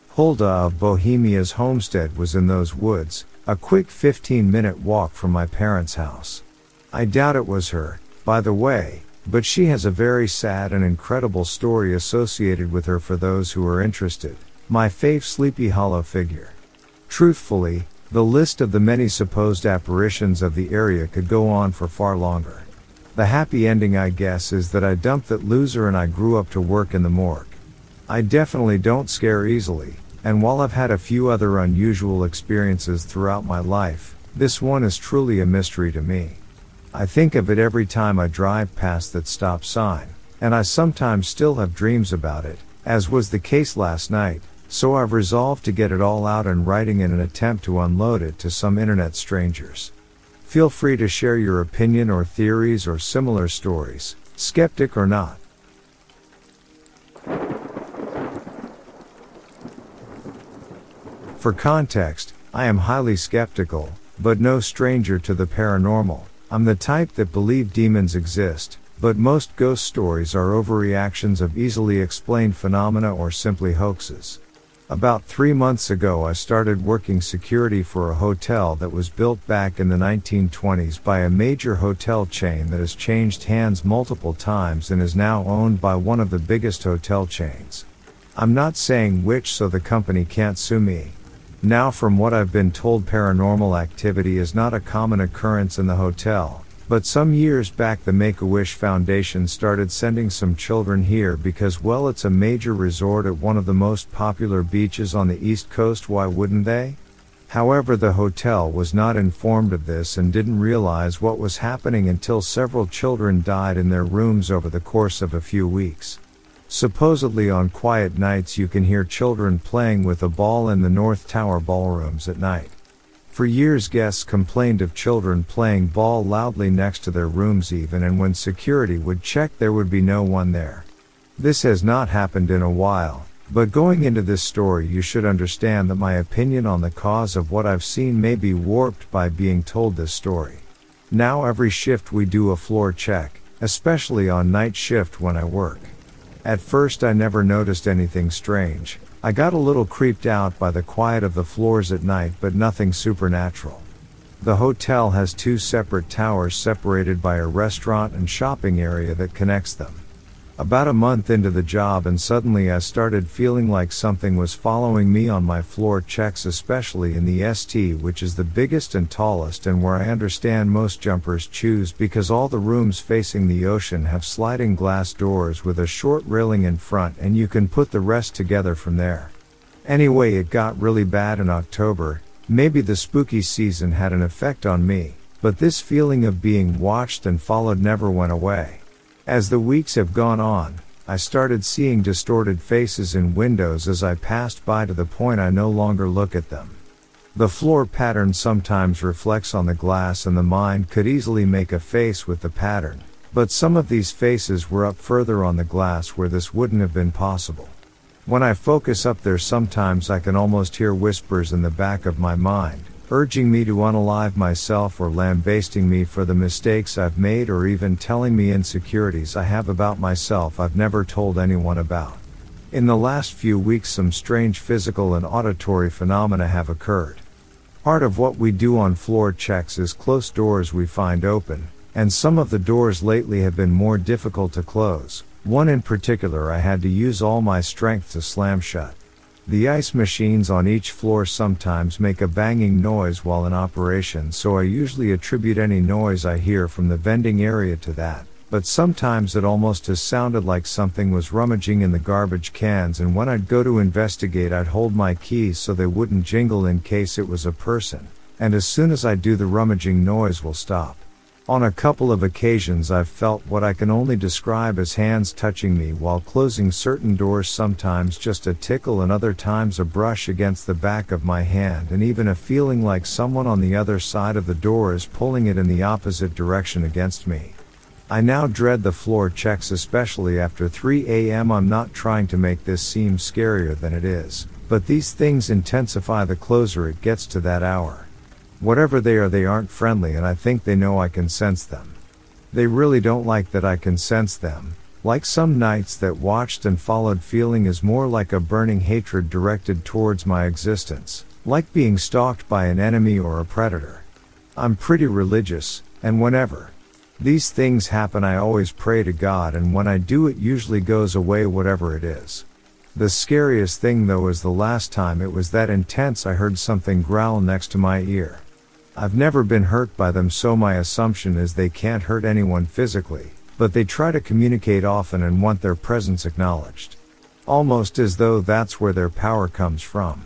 Hulda of Bohemia's homestead was in those woods, a quick 15 minute walk from my parents' house. I doubt it was her, by the way, but she has a very sad and incredible story associated with her for those who are interested. My fave Sleepy Hollow figure. Truthfully, the list of the many supposed apparitions of the area could go on for far longer. The happy ending, I guess, is that I dumped that loser and I grew up to work in the morgue. I definitely don't scare easily, and while I've had a few other unusual experiences throughout my life, this one is truly a mystery to me. I think of it every time I drive past that stop sign, and I sometimes still have dreams about it, as was the case last night, so I've resolved to get it all out in writing in an attempt to unload it to some internet strangers. Feel free to share your opinion or theories or similar stories, skeptic or not. For context, I am highly skeptical, but no stranger to the paranormal. I'm the type that believe demons exist, but most ghost stories are overreactions of easily explained phenomena or simply hoaxes. About three months ago, I started working security for a hotel that was built back in the 1920s by a major hotel chain that has changed hands multiple times and is now owned by one of the biggest hotel chains. I'm not saying which so the company can't sue me. Now from what I've been told paranormal activity is not a common occurrence in the hotel, but some years back the Make-A-Wish Foundation started sending some children here because well it's a major resort at one of the most popular beaches on the east coast why wouldn't they? However, the hotel was not informed of this and didn't realize what was happening until several children died in their rooms over the course of a few weeks. Supposedly on quiet nights you can hear children playing with a ball in the North Tower ballrooms at night. For years guests complained of children playing ball loudly next to their rooms even and when security would check there would be no one there. This has not happened in a while, but going into this story, you should understand that my opinion on the cause of what I've seen may be warped by being told this story. Now, every shift we do a floor check, especially on night shift when I work. At first, I never noticed anything strange. I got a little creeped out by the quiet of the floors at night, but nothing supernatural. The hotel has two separate towers separated by a restaurant and shopping area that connects them. About a month into the job and suddenly I started feeling like something was following me on my floor checks especially in the ST which is the biggest and tallest and where I understand most jumpers choose because all the rooms facing the ocean have sliding glass doors with a short railing in front and you can put the rest together from there. Anyway it got really bad in October, maybe the spooky season had an effect on me, but this feeling of being watched and followed never went away. As the weeks have gone on, I started seeing distorted faces in windows as I passed by to the point I no longer look at them. The floor pattern sometimes reflects on the glass and the mind could easily make a face with the pattern, but some of these faces were up further on the glass where this wouldn't have been possible. When I focus up there sometimes I can almost hear whispers in the back of my mind, urging me to unalive myself or lambasting me for the mistakes I've made or even telling me insecurities I have about myself I've never told anyone about. In the last few weeks some strange physical and auditory phenomena have occurred. Part of what we do on floor checks is close doors we find open, and some of the doors lately have been more difficult to close. One in particular I had to use all my strength to slam shut. The ice machines on each floor sometimes make a banging noise while in operation, so I usually attribute any noise I hear from the vending area to that. But sometimes it almost has sounded like something was rummaging in the garbage cans, and when I'd go to investigate, I'd hold my keys so they wouldn't jingle in case it was a person. And as soon as I do, the rummaging noise will stop. On a couple of occasions I've felt what I can only describe as hands touching me while closing certain doors sometimes just a tickle and other times a brush against the back of my hand and even a feeling like someone on the other side of the door is pulling it in the opposite direction against me. I now dread the floor checks especially after 3 a.m. I'm not trying to make this seem scarier than it is, but these things intensify the closer it gets to that hour. Whatever they are, they aren't friendly, and I think they know I can sense them. They really don't like that I can sense them. Like some nights that watched and followed, feeling is more like a burning hatred directed towards my existence, like being stalked by an enemy or a predator. I'm pretty religious, and whenever these things happen, I always pray to God, and when I do, it usually goes away, whatever it is. The scariest thing though is the last time it was that intense I heard something growl next to my ear. I've never been hurt by them, so my assumption is they can't hurt anyone physically, but they try to communicate often and want their presence acknowledged. Almost as though that's where their power comes from.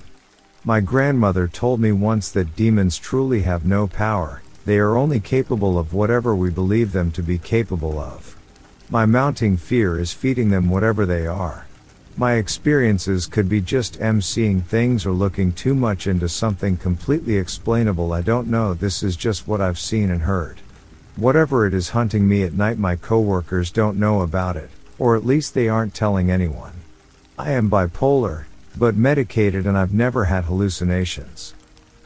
My grandmother told me once that demons truly have no power, they are only capable of whatever we believe them to be capable of. My mounting fear is feeding them whatever they are. My experiences could be just M seeing things or looking too much into something completely explainable. I don't know, this is just what I've seen and heard. Whatever it is hunting me at night, my coworkers don't know about it, or at least they aren't telling anyone. I am bipolar, but medicated and I've never had hallucinations.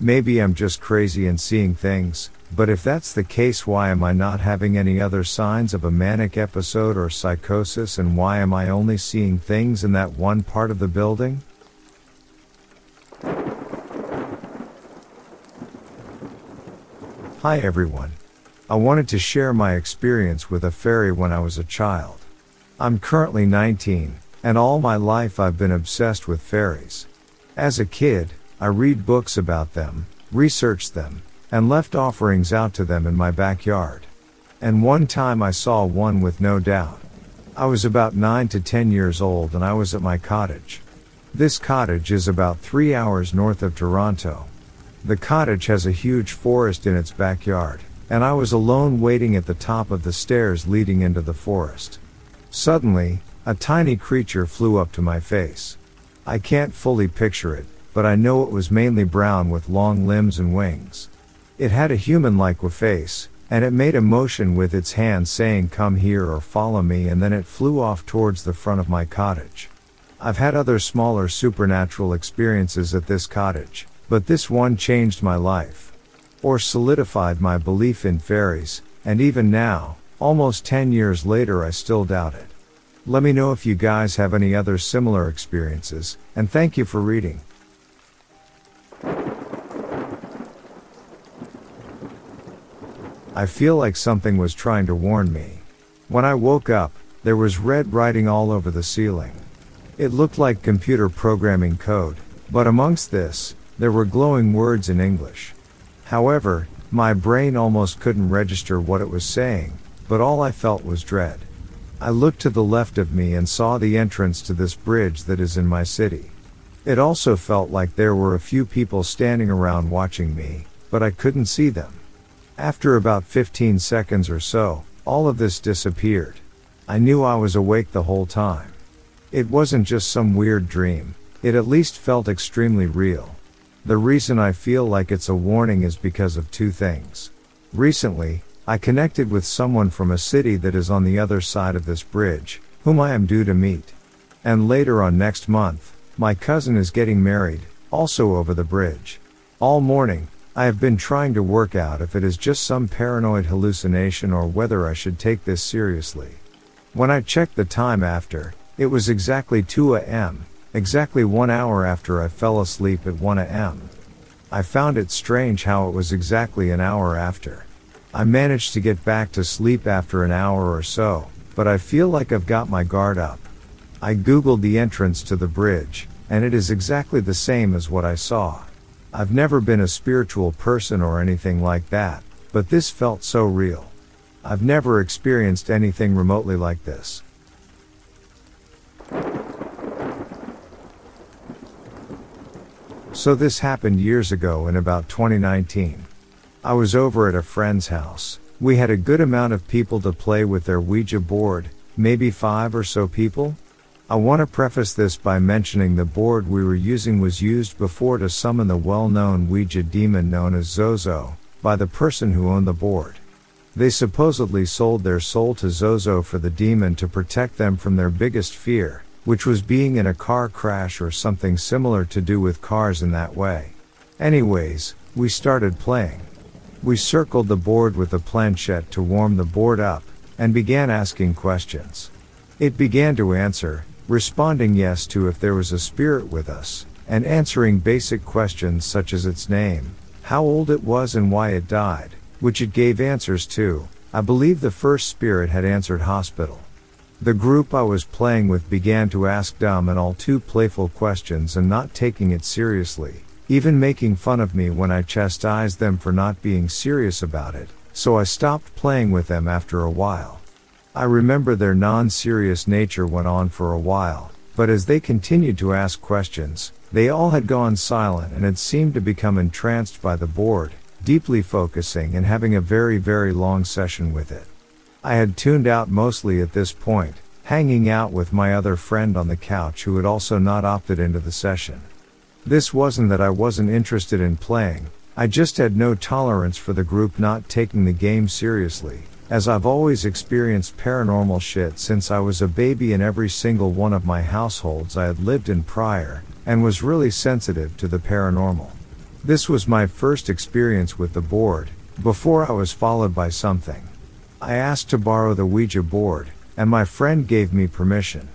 Maybe I'm just crazy and seeing things, but if that's the case, why am I not having any other signs of a manic episode or psychosis and why am I only seeing things in that one part of the building? Hi everyone. I wanted to share my experience with a fairy when I was a child. I'm currently 19, and all my life I've been obsessed with fairies. As a kid, I read books about them, researched them, and left offerings out to them in my backyard. And one time I saw one with no doubt. I was about 9 to 10 years old and I was at my cottage. This cottage is about 3 hours north of Toronto. The cottage has a huge forest in its backyard, and I was alone waiting at the top of the stairs leading into the forest. Suddenly, a tiny creature flew up to my face. I can't fully picture it, but I know it was mainly brown with long limbs and wings. It had a human-like face, and it made a motion with its hand saying come here or follow me and then it flew off towards the front of my cottage. I've had other smaller supernatural experiences at this cottage, but this one changed my life. Or solidified my belief in fairies, and even now, almost 10 years later I still doubt it. Let me know if you guys have any other similar experiences, and thank you for reading. I feel like something was trying to warn me. When I woke up, there was red writing all over the ceiling. It looked like computer programming code, but amongst this, there were glowing words in English. However, my brain almost couldn't register what it was saying, but all I felt was dread. I looked to the left of me and saw the entrance to this bridge that is in my city. It also felt like there were a few people standing around watching me, but I couldn't see them. After about 15 seconds or so, all of this disappeared. I knew I was awake the whole time. It wasn't just some weird dream, it at least felt extremely real. The reason I feel like it's a warning is because of two things. Recently, I connected with someone from a city that is on the other side of this bridge, whom I am due to meet. And later on next month, my cousin is getting married, also over the bridge. All morning, I have been trying to work out if it is just some paranoid hallucination or whether I should take this seriously. When I checked the time after, it was exactly 2 am, exactly one hour after I fell asleep at 1 am. I found it strange how it was exactly an hour after. I managed to get back to sleep after an hour or so, but I feel like I've got my guard up. I googled the entrance to the bridge, and it is exactly the same as what I saw. I've never been a spiritual person or anything like that, but this felt so real. I've never experienced anything remotely like this. So this happened years ago in about 2019. I was over at a friend's house. We had a good amount of people to play with their Ouija board, maybe five or so people, I want to preface this by mentioning the board we were using was used before to summon the well-known Ouija demon known as Zozo, by the person who owned the board. They supposedly sold their soul to Zozo for the demon to protect them from their biggest fear, which was being in a car crash or something similar to do with cars in that way. Anyways, we started playing. We circled the board with a planchette to warm the board up, and began asking questions. It began to answer, responding yes to if there was a spirit with us, and answering basic questions such as its name, how old it was and why it died, which it gave answers to. I believe the first spirit had answered hospital. The group I was playing with began to ask dumb and all too playful questions and not taking it seriously, even making fun of me when I chastised them for not being serious about it, so I stopped playing with them after a while. I remember their non-serious nature went on for a while, but as they continued to ask questions, they all had gone silent and had seemed to become entranced by the board, deeply focusing and having a very very long session with it. I had tuned out mostly at this point, hanging out with my other friend on the couch who had also not opted into the session. This wasn't that I wasn't interested in playing, I just had no tolerance for the group not taking the game seriously, as I've always experienced paranormal shit since I was a baby in every single one of my households I had lived in prior, and was really sensitive to the paranormal. This was my first experience with the board, before I was followed by something. I asked to borrow the Ouija board, and my friend gave me permission.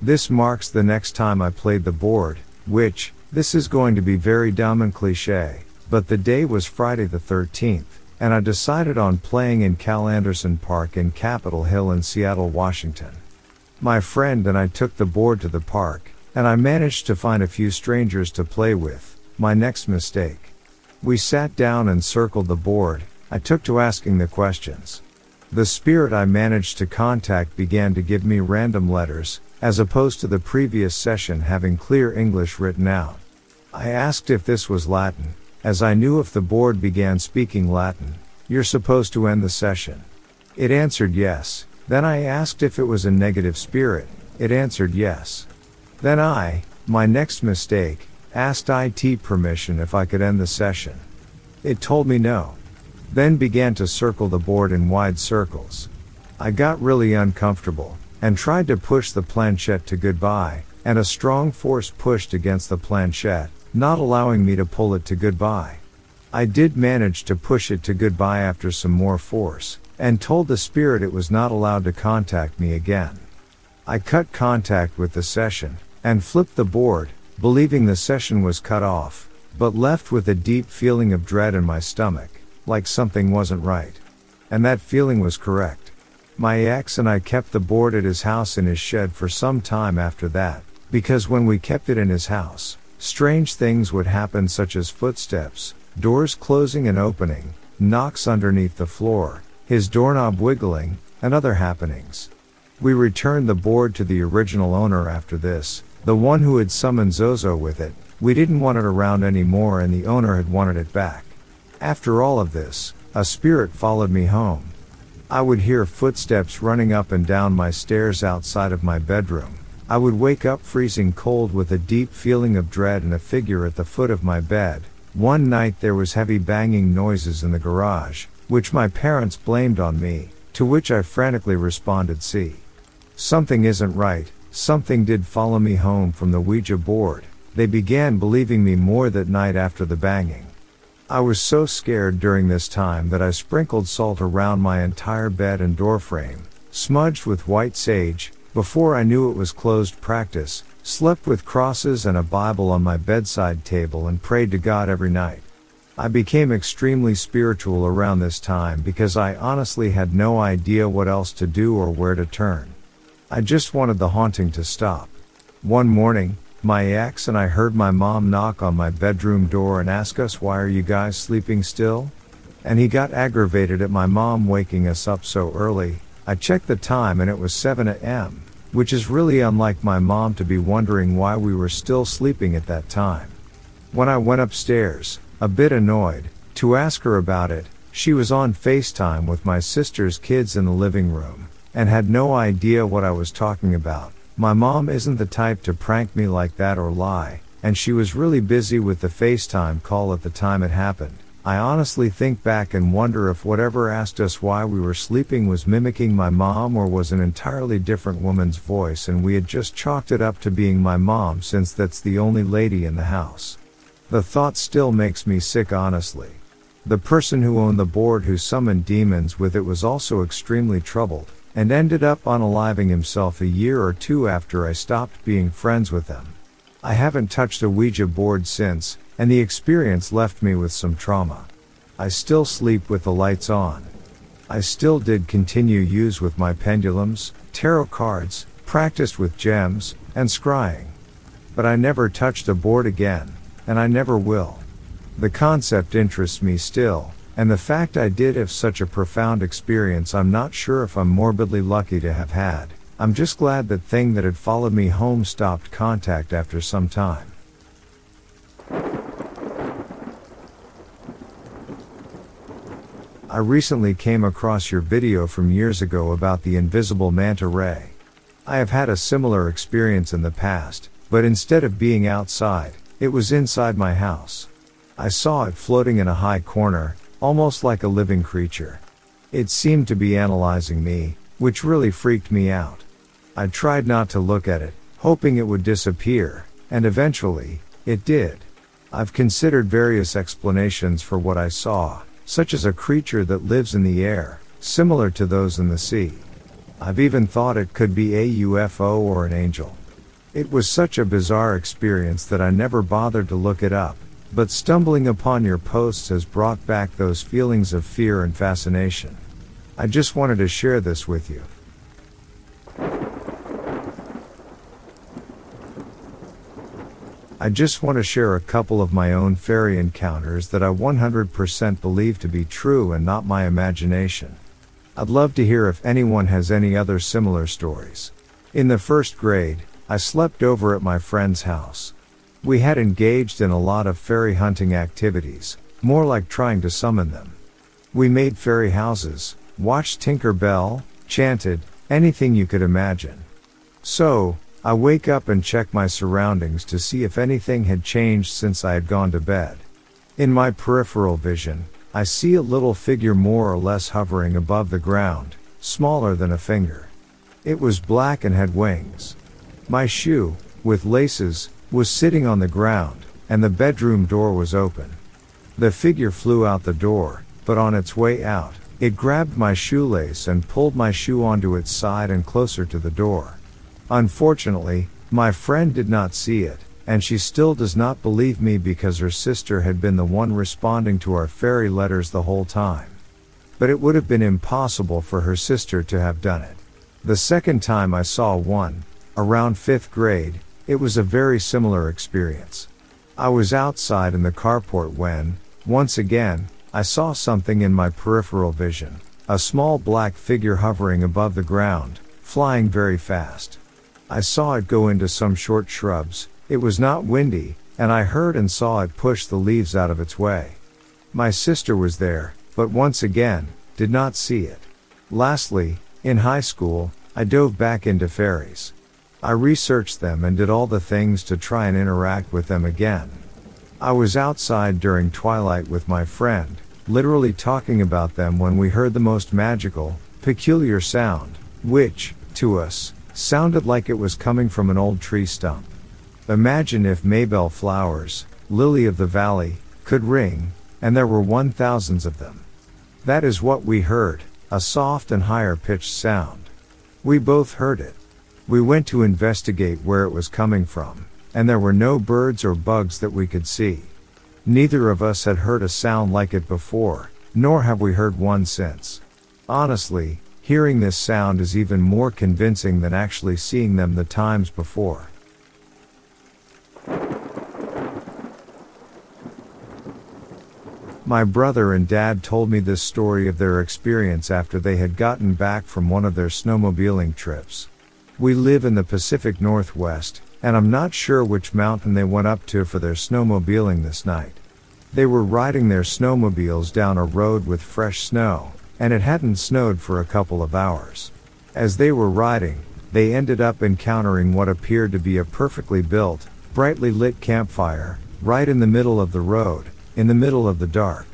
This marks the next time I played the board, which, this is going to be very dumb and cliche, but the day was Friday the 13th and I decided on playing in Cal Anderson Park in Capitol Hill in Seattle, Washington. My friend and I took the board to the park, and I managed to find a few strangers to play with, my next mistake. We sat down and circled the board, I took to asking the questions. The spirit I managed to contact began to give me random letters, as opposed to the previous session having clear English written out. I asked if this was Latin, as I knew if the board began speaking Latin, you're supposed to end the session. It answered yes. Then I asked if it was a negative spirit. It answered yes. Then I, my next mistake, asked IT permission if I could end the session. It told me no. Then began to circle the board in wide circles. I got really uncomfortable and tried to push the planchette to goodbye, and a strong force pushed against the planchette, not allowing me to pull it to goodbye. I did manage to push it to goodbye after some more force, and told the spirit it was not allowed to contact me again. I cut contact with the session, and flipped the board, believing the session was cut off, but left with a deep feeling of dread in my stomach, like something wasn't right. And that feeling was correct. My ex and I kept the board at his house in his shed for some time after that, because when we kept it in his house, strange things would happen such as footsteps, doors closing and opening, knocks underneath the floor, his doorknob wiggling, and other happenings. We returned the board to the original owner after this, the one who had summoned Zozo with it. We didn't want it around anymore and the owner had wanted it back. After all of this, a spirit followed me home. I would hear footsteps running up and down my stairs outside of my bedroom. I would wake up freezing cold with a deep feeling of dread and a figure at the foot of my bed. One night there was heavy banging noises in the garage, which my parents blamed on me, to which I frantically responded see. Something isn't right, something did follow me home from the Ouija board. They began believing me more that night after the banging. I was so scared during this time that I sprinkled salt around my entire bed and doorframe, smudged with white sage, before I knew it was closed practice, slept with crosses and a Bible on my bedside table and prayed to God every night. I became extremely spiritual around this time because I honestly had no idea what else to do or where to turn. I just wanted the haunting to stop. One morning, my ex and I heard my mom knock on my bedroom door and ask us why are you guys sleeping still? And he got aggravated at my mom waking us up so early. I checked the time and it was 7 a.m., which is really unlike my mom to be wondering why we were still sleeping at that time. When I went upstairs, a bit annoyed, to ask her about it, she was on FaceTime with my sister's kids in the living room, and had no idea what I was talking about. My mom isn't the type to prank me like that or lie, and she was really busy with the FaceTime call at the time it happened. I honestly think back and wonder if whatever asked us why we were sleeping was mimicking my mom or was an entirely different woman's voice and we had just chalked it up to being my mom since that's the only lady in the house. The thought still makes me sick honestly. The person who owned the board who summoned demons with it was also extremely troubled and ended up unaliving himself a year or two after I stopped being friends with them. I haven't touched a Ouija board since, and the experience left me with some trauma. I still sleep with the lights on. I still did continue use with my pendulums, tarot cards, practiced with gems, and scrying. But I never touched a board again, and I never will. The concept interests me still, and the fact I did have such a profound experience I'm not sure if I'm morbidly lucky to have had. I'm just glad that thing that had followed me home stopped contact after some time. I recently came across your video from years ago about the invisible manta ray. I have had a similar experience in the past, but instead of being outside, it was inside my house. I saw it floating in a high corner, almost like a living creature. It seemed to be analyzing me, which really freaked me out. I tried not to look at it, hoping it would disappear, and eventually, it did. I've considered various explanations for what I saw, such as a creature that lives in the air, similar to those in the sea. I've even thought it could be a UFO or an angel. It was such a bizarre experience that I never bothered to look it up, but stumbling upon your posts has brought back those feelings of fear and fascination. I just wanted to share this with you. I just want to share a couple of my own fairy encounters that I 100% believe to be true and not my imagination. I'd love to hear if anyone has any other similar stories. In the first grade, I slept over at my friend's house. We had engaged in a lot of fairy hunting activities, more like trying to summon them. We made fairy houses, watched Tinker Bell, chanted, anything you could imagine. So, I wake up and check my surroundings to see if anything had changed since I had gone to bed. In my peripheral vision, I see a little figure more or less hovering above the ground, smaller than a finger. It was black and had wings. My shoe, with laces, was sitting on the ground, and the bedroom door was open. The figure flew out the door, but on its way out, it grabbed my shoelace and pulled my shoe onto its side and closer to the door. Unfortunately, my friend did not see it, and she still does not believe me because her sister had been the one responding to our fairy letters the whole time. But it would have been impossible for her sister to have done it. The second time I saw one, around fifth grade, it was a very similar experience. I was outside in the carport when, once again, I saw something in my peripheral vision, a small black figure hovering above the ground, flying very fast. I saw it go into some short shrubs, it was not windy, and I heard and saw it push the leaves out of its way. My sister was there, but once again, did not see it. Lastly, in high school, I dove back into fairies. I researched them and did all the things to try and interact with them again. I was outside during twilight with my friend, literally talking about them when we heard the most magical, peculiar sound, which, to us, Sounded like it was coming from an old tree stump. Imagine if Maybell flowers, lily of the valley, could ring, and there were one thousands of them. That is what we heard, a soft and higher pitched sound. We both heard it. We went to investigate where it was coming from, and there were no birds or bugs that we could see. Neither of us had heard a sound like it before, nor have we heard one since. Honestly, Hearing this sound is even more convincing than actually seeing them the times before. My brother and dad told me this story of their experience after they had gotten back from one of their snowmobiling trips. We live in the Pacific Northwest, and I'm not sure which mountain they went up to for their snowmobiling this night. They were riding their snowmobiles down a road with fresh snow, and it hadn't snowed for a couple of hours. As they were riding, they ended up encountering what appeared to be a perfectly built, brightly lit campfire, right in the middle of the road, in the middle of the dark.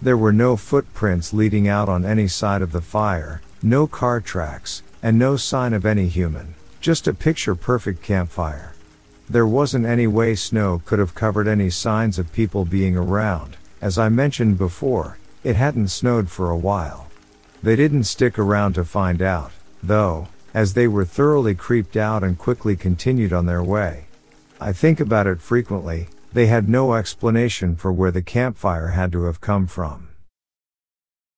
There were no footprints leading out on any side of the fire, no car tracks, and no sign of any human, just a picture perfect campfire. There wasn't any way snow could have covered any signs of people being around, as I mentioned before, it hadn't snowed for a while. They didn't stick around to find out, though, as they were thoroughly creeped out and quickly continued on their way. I think about it frequently, they had no explanation for where the campfire had to have come from.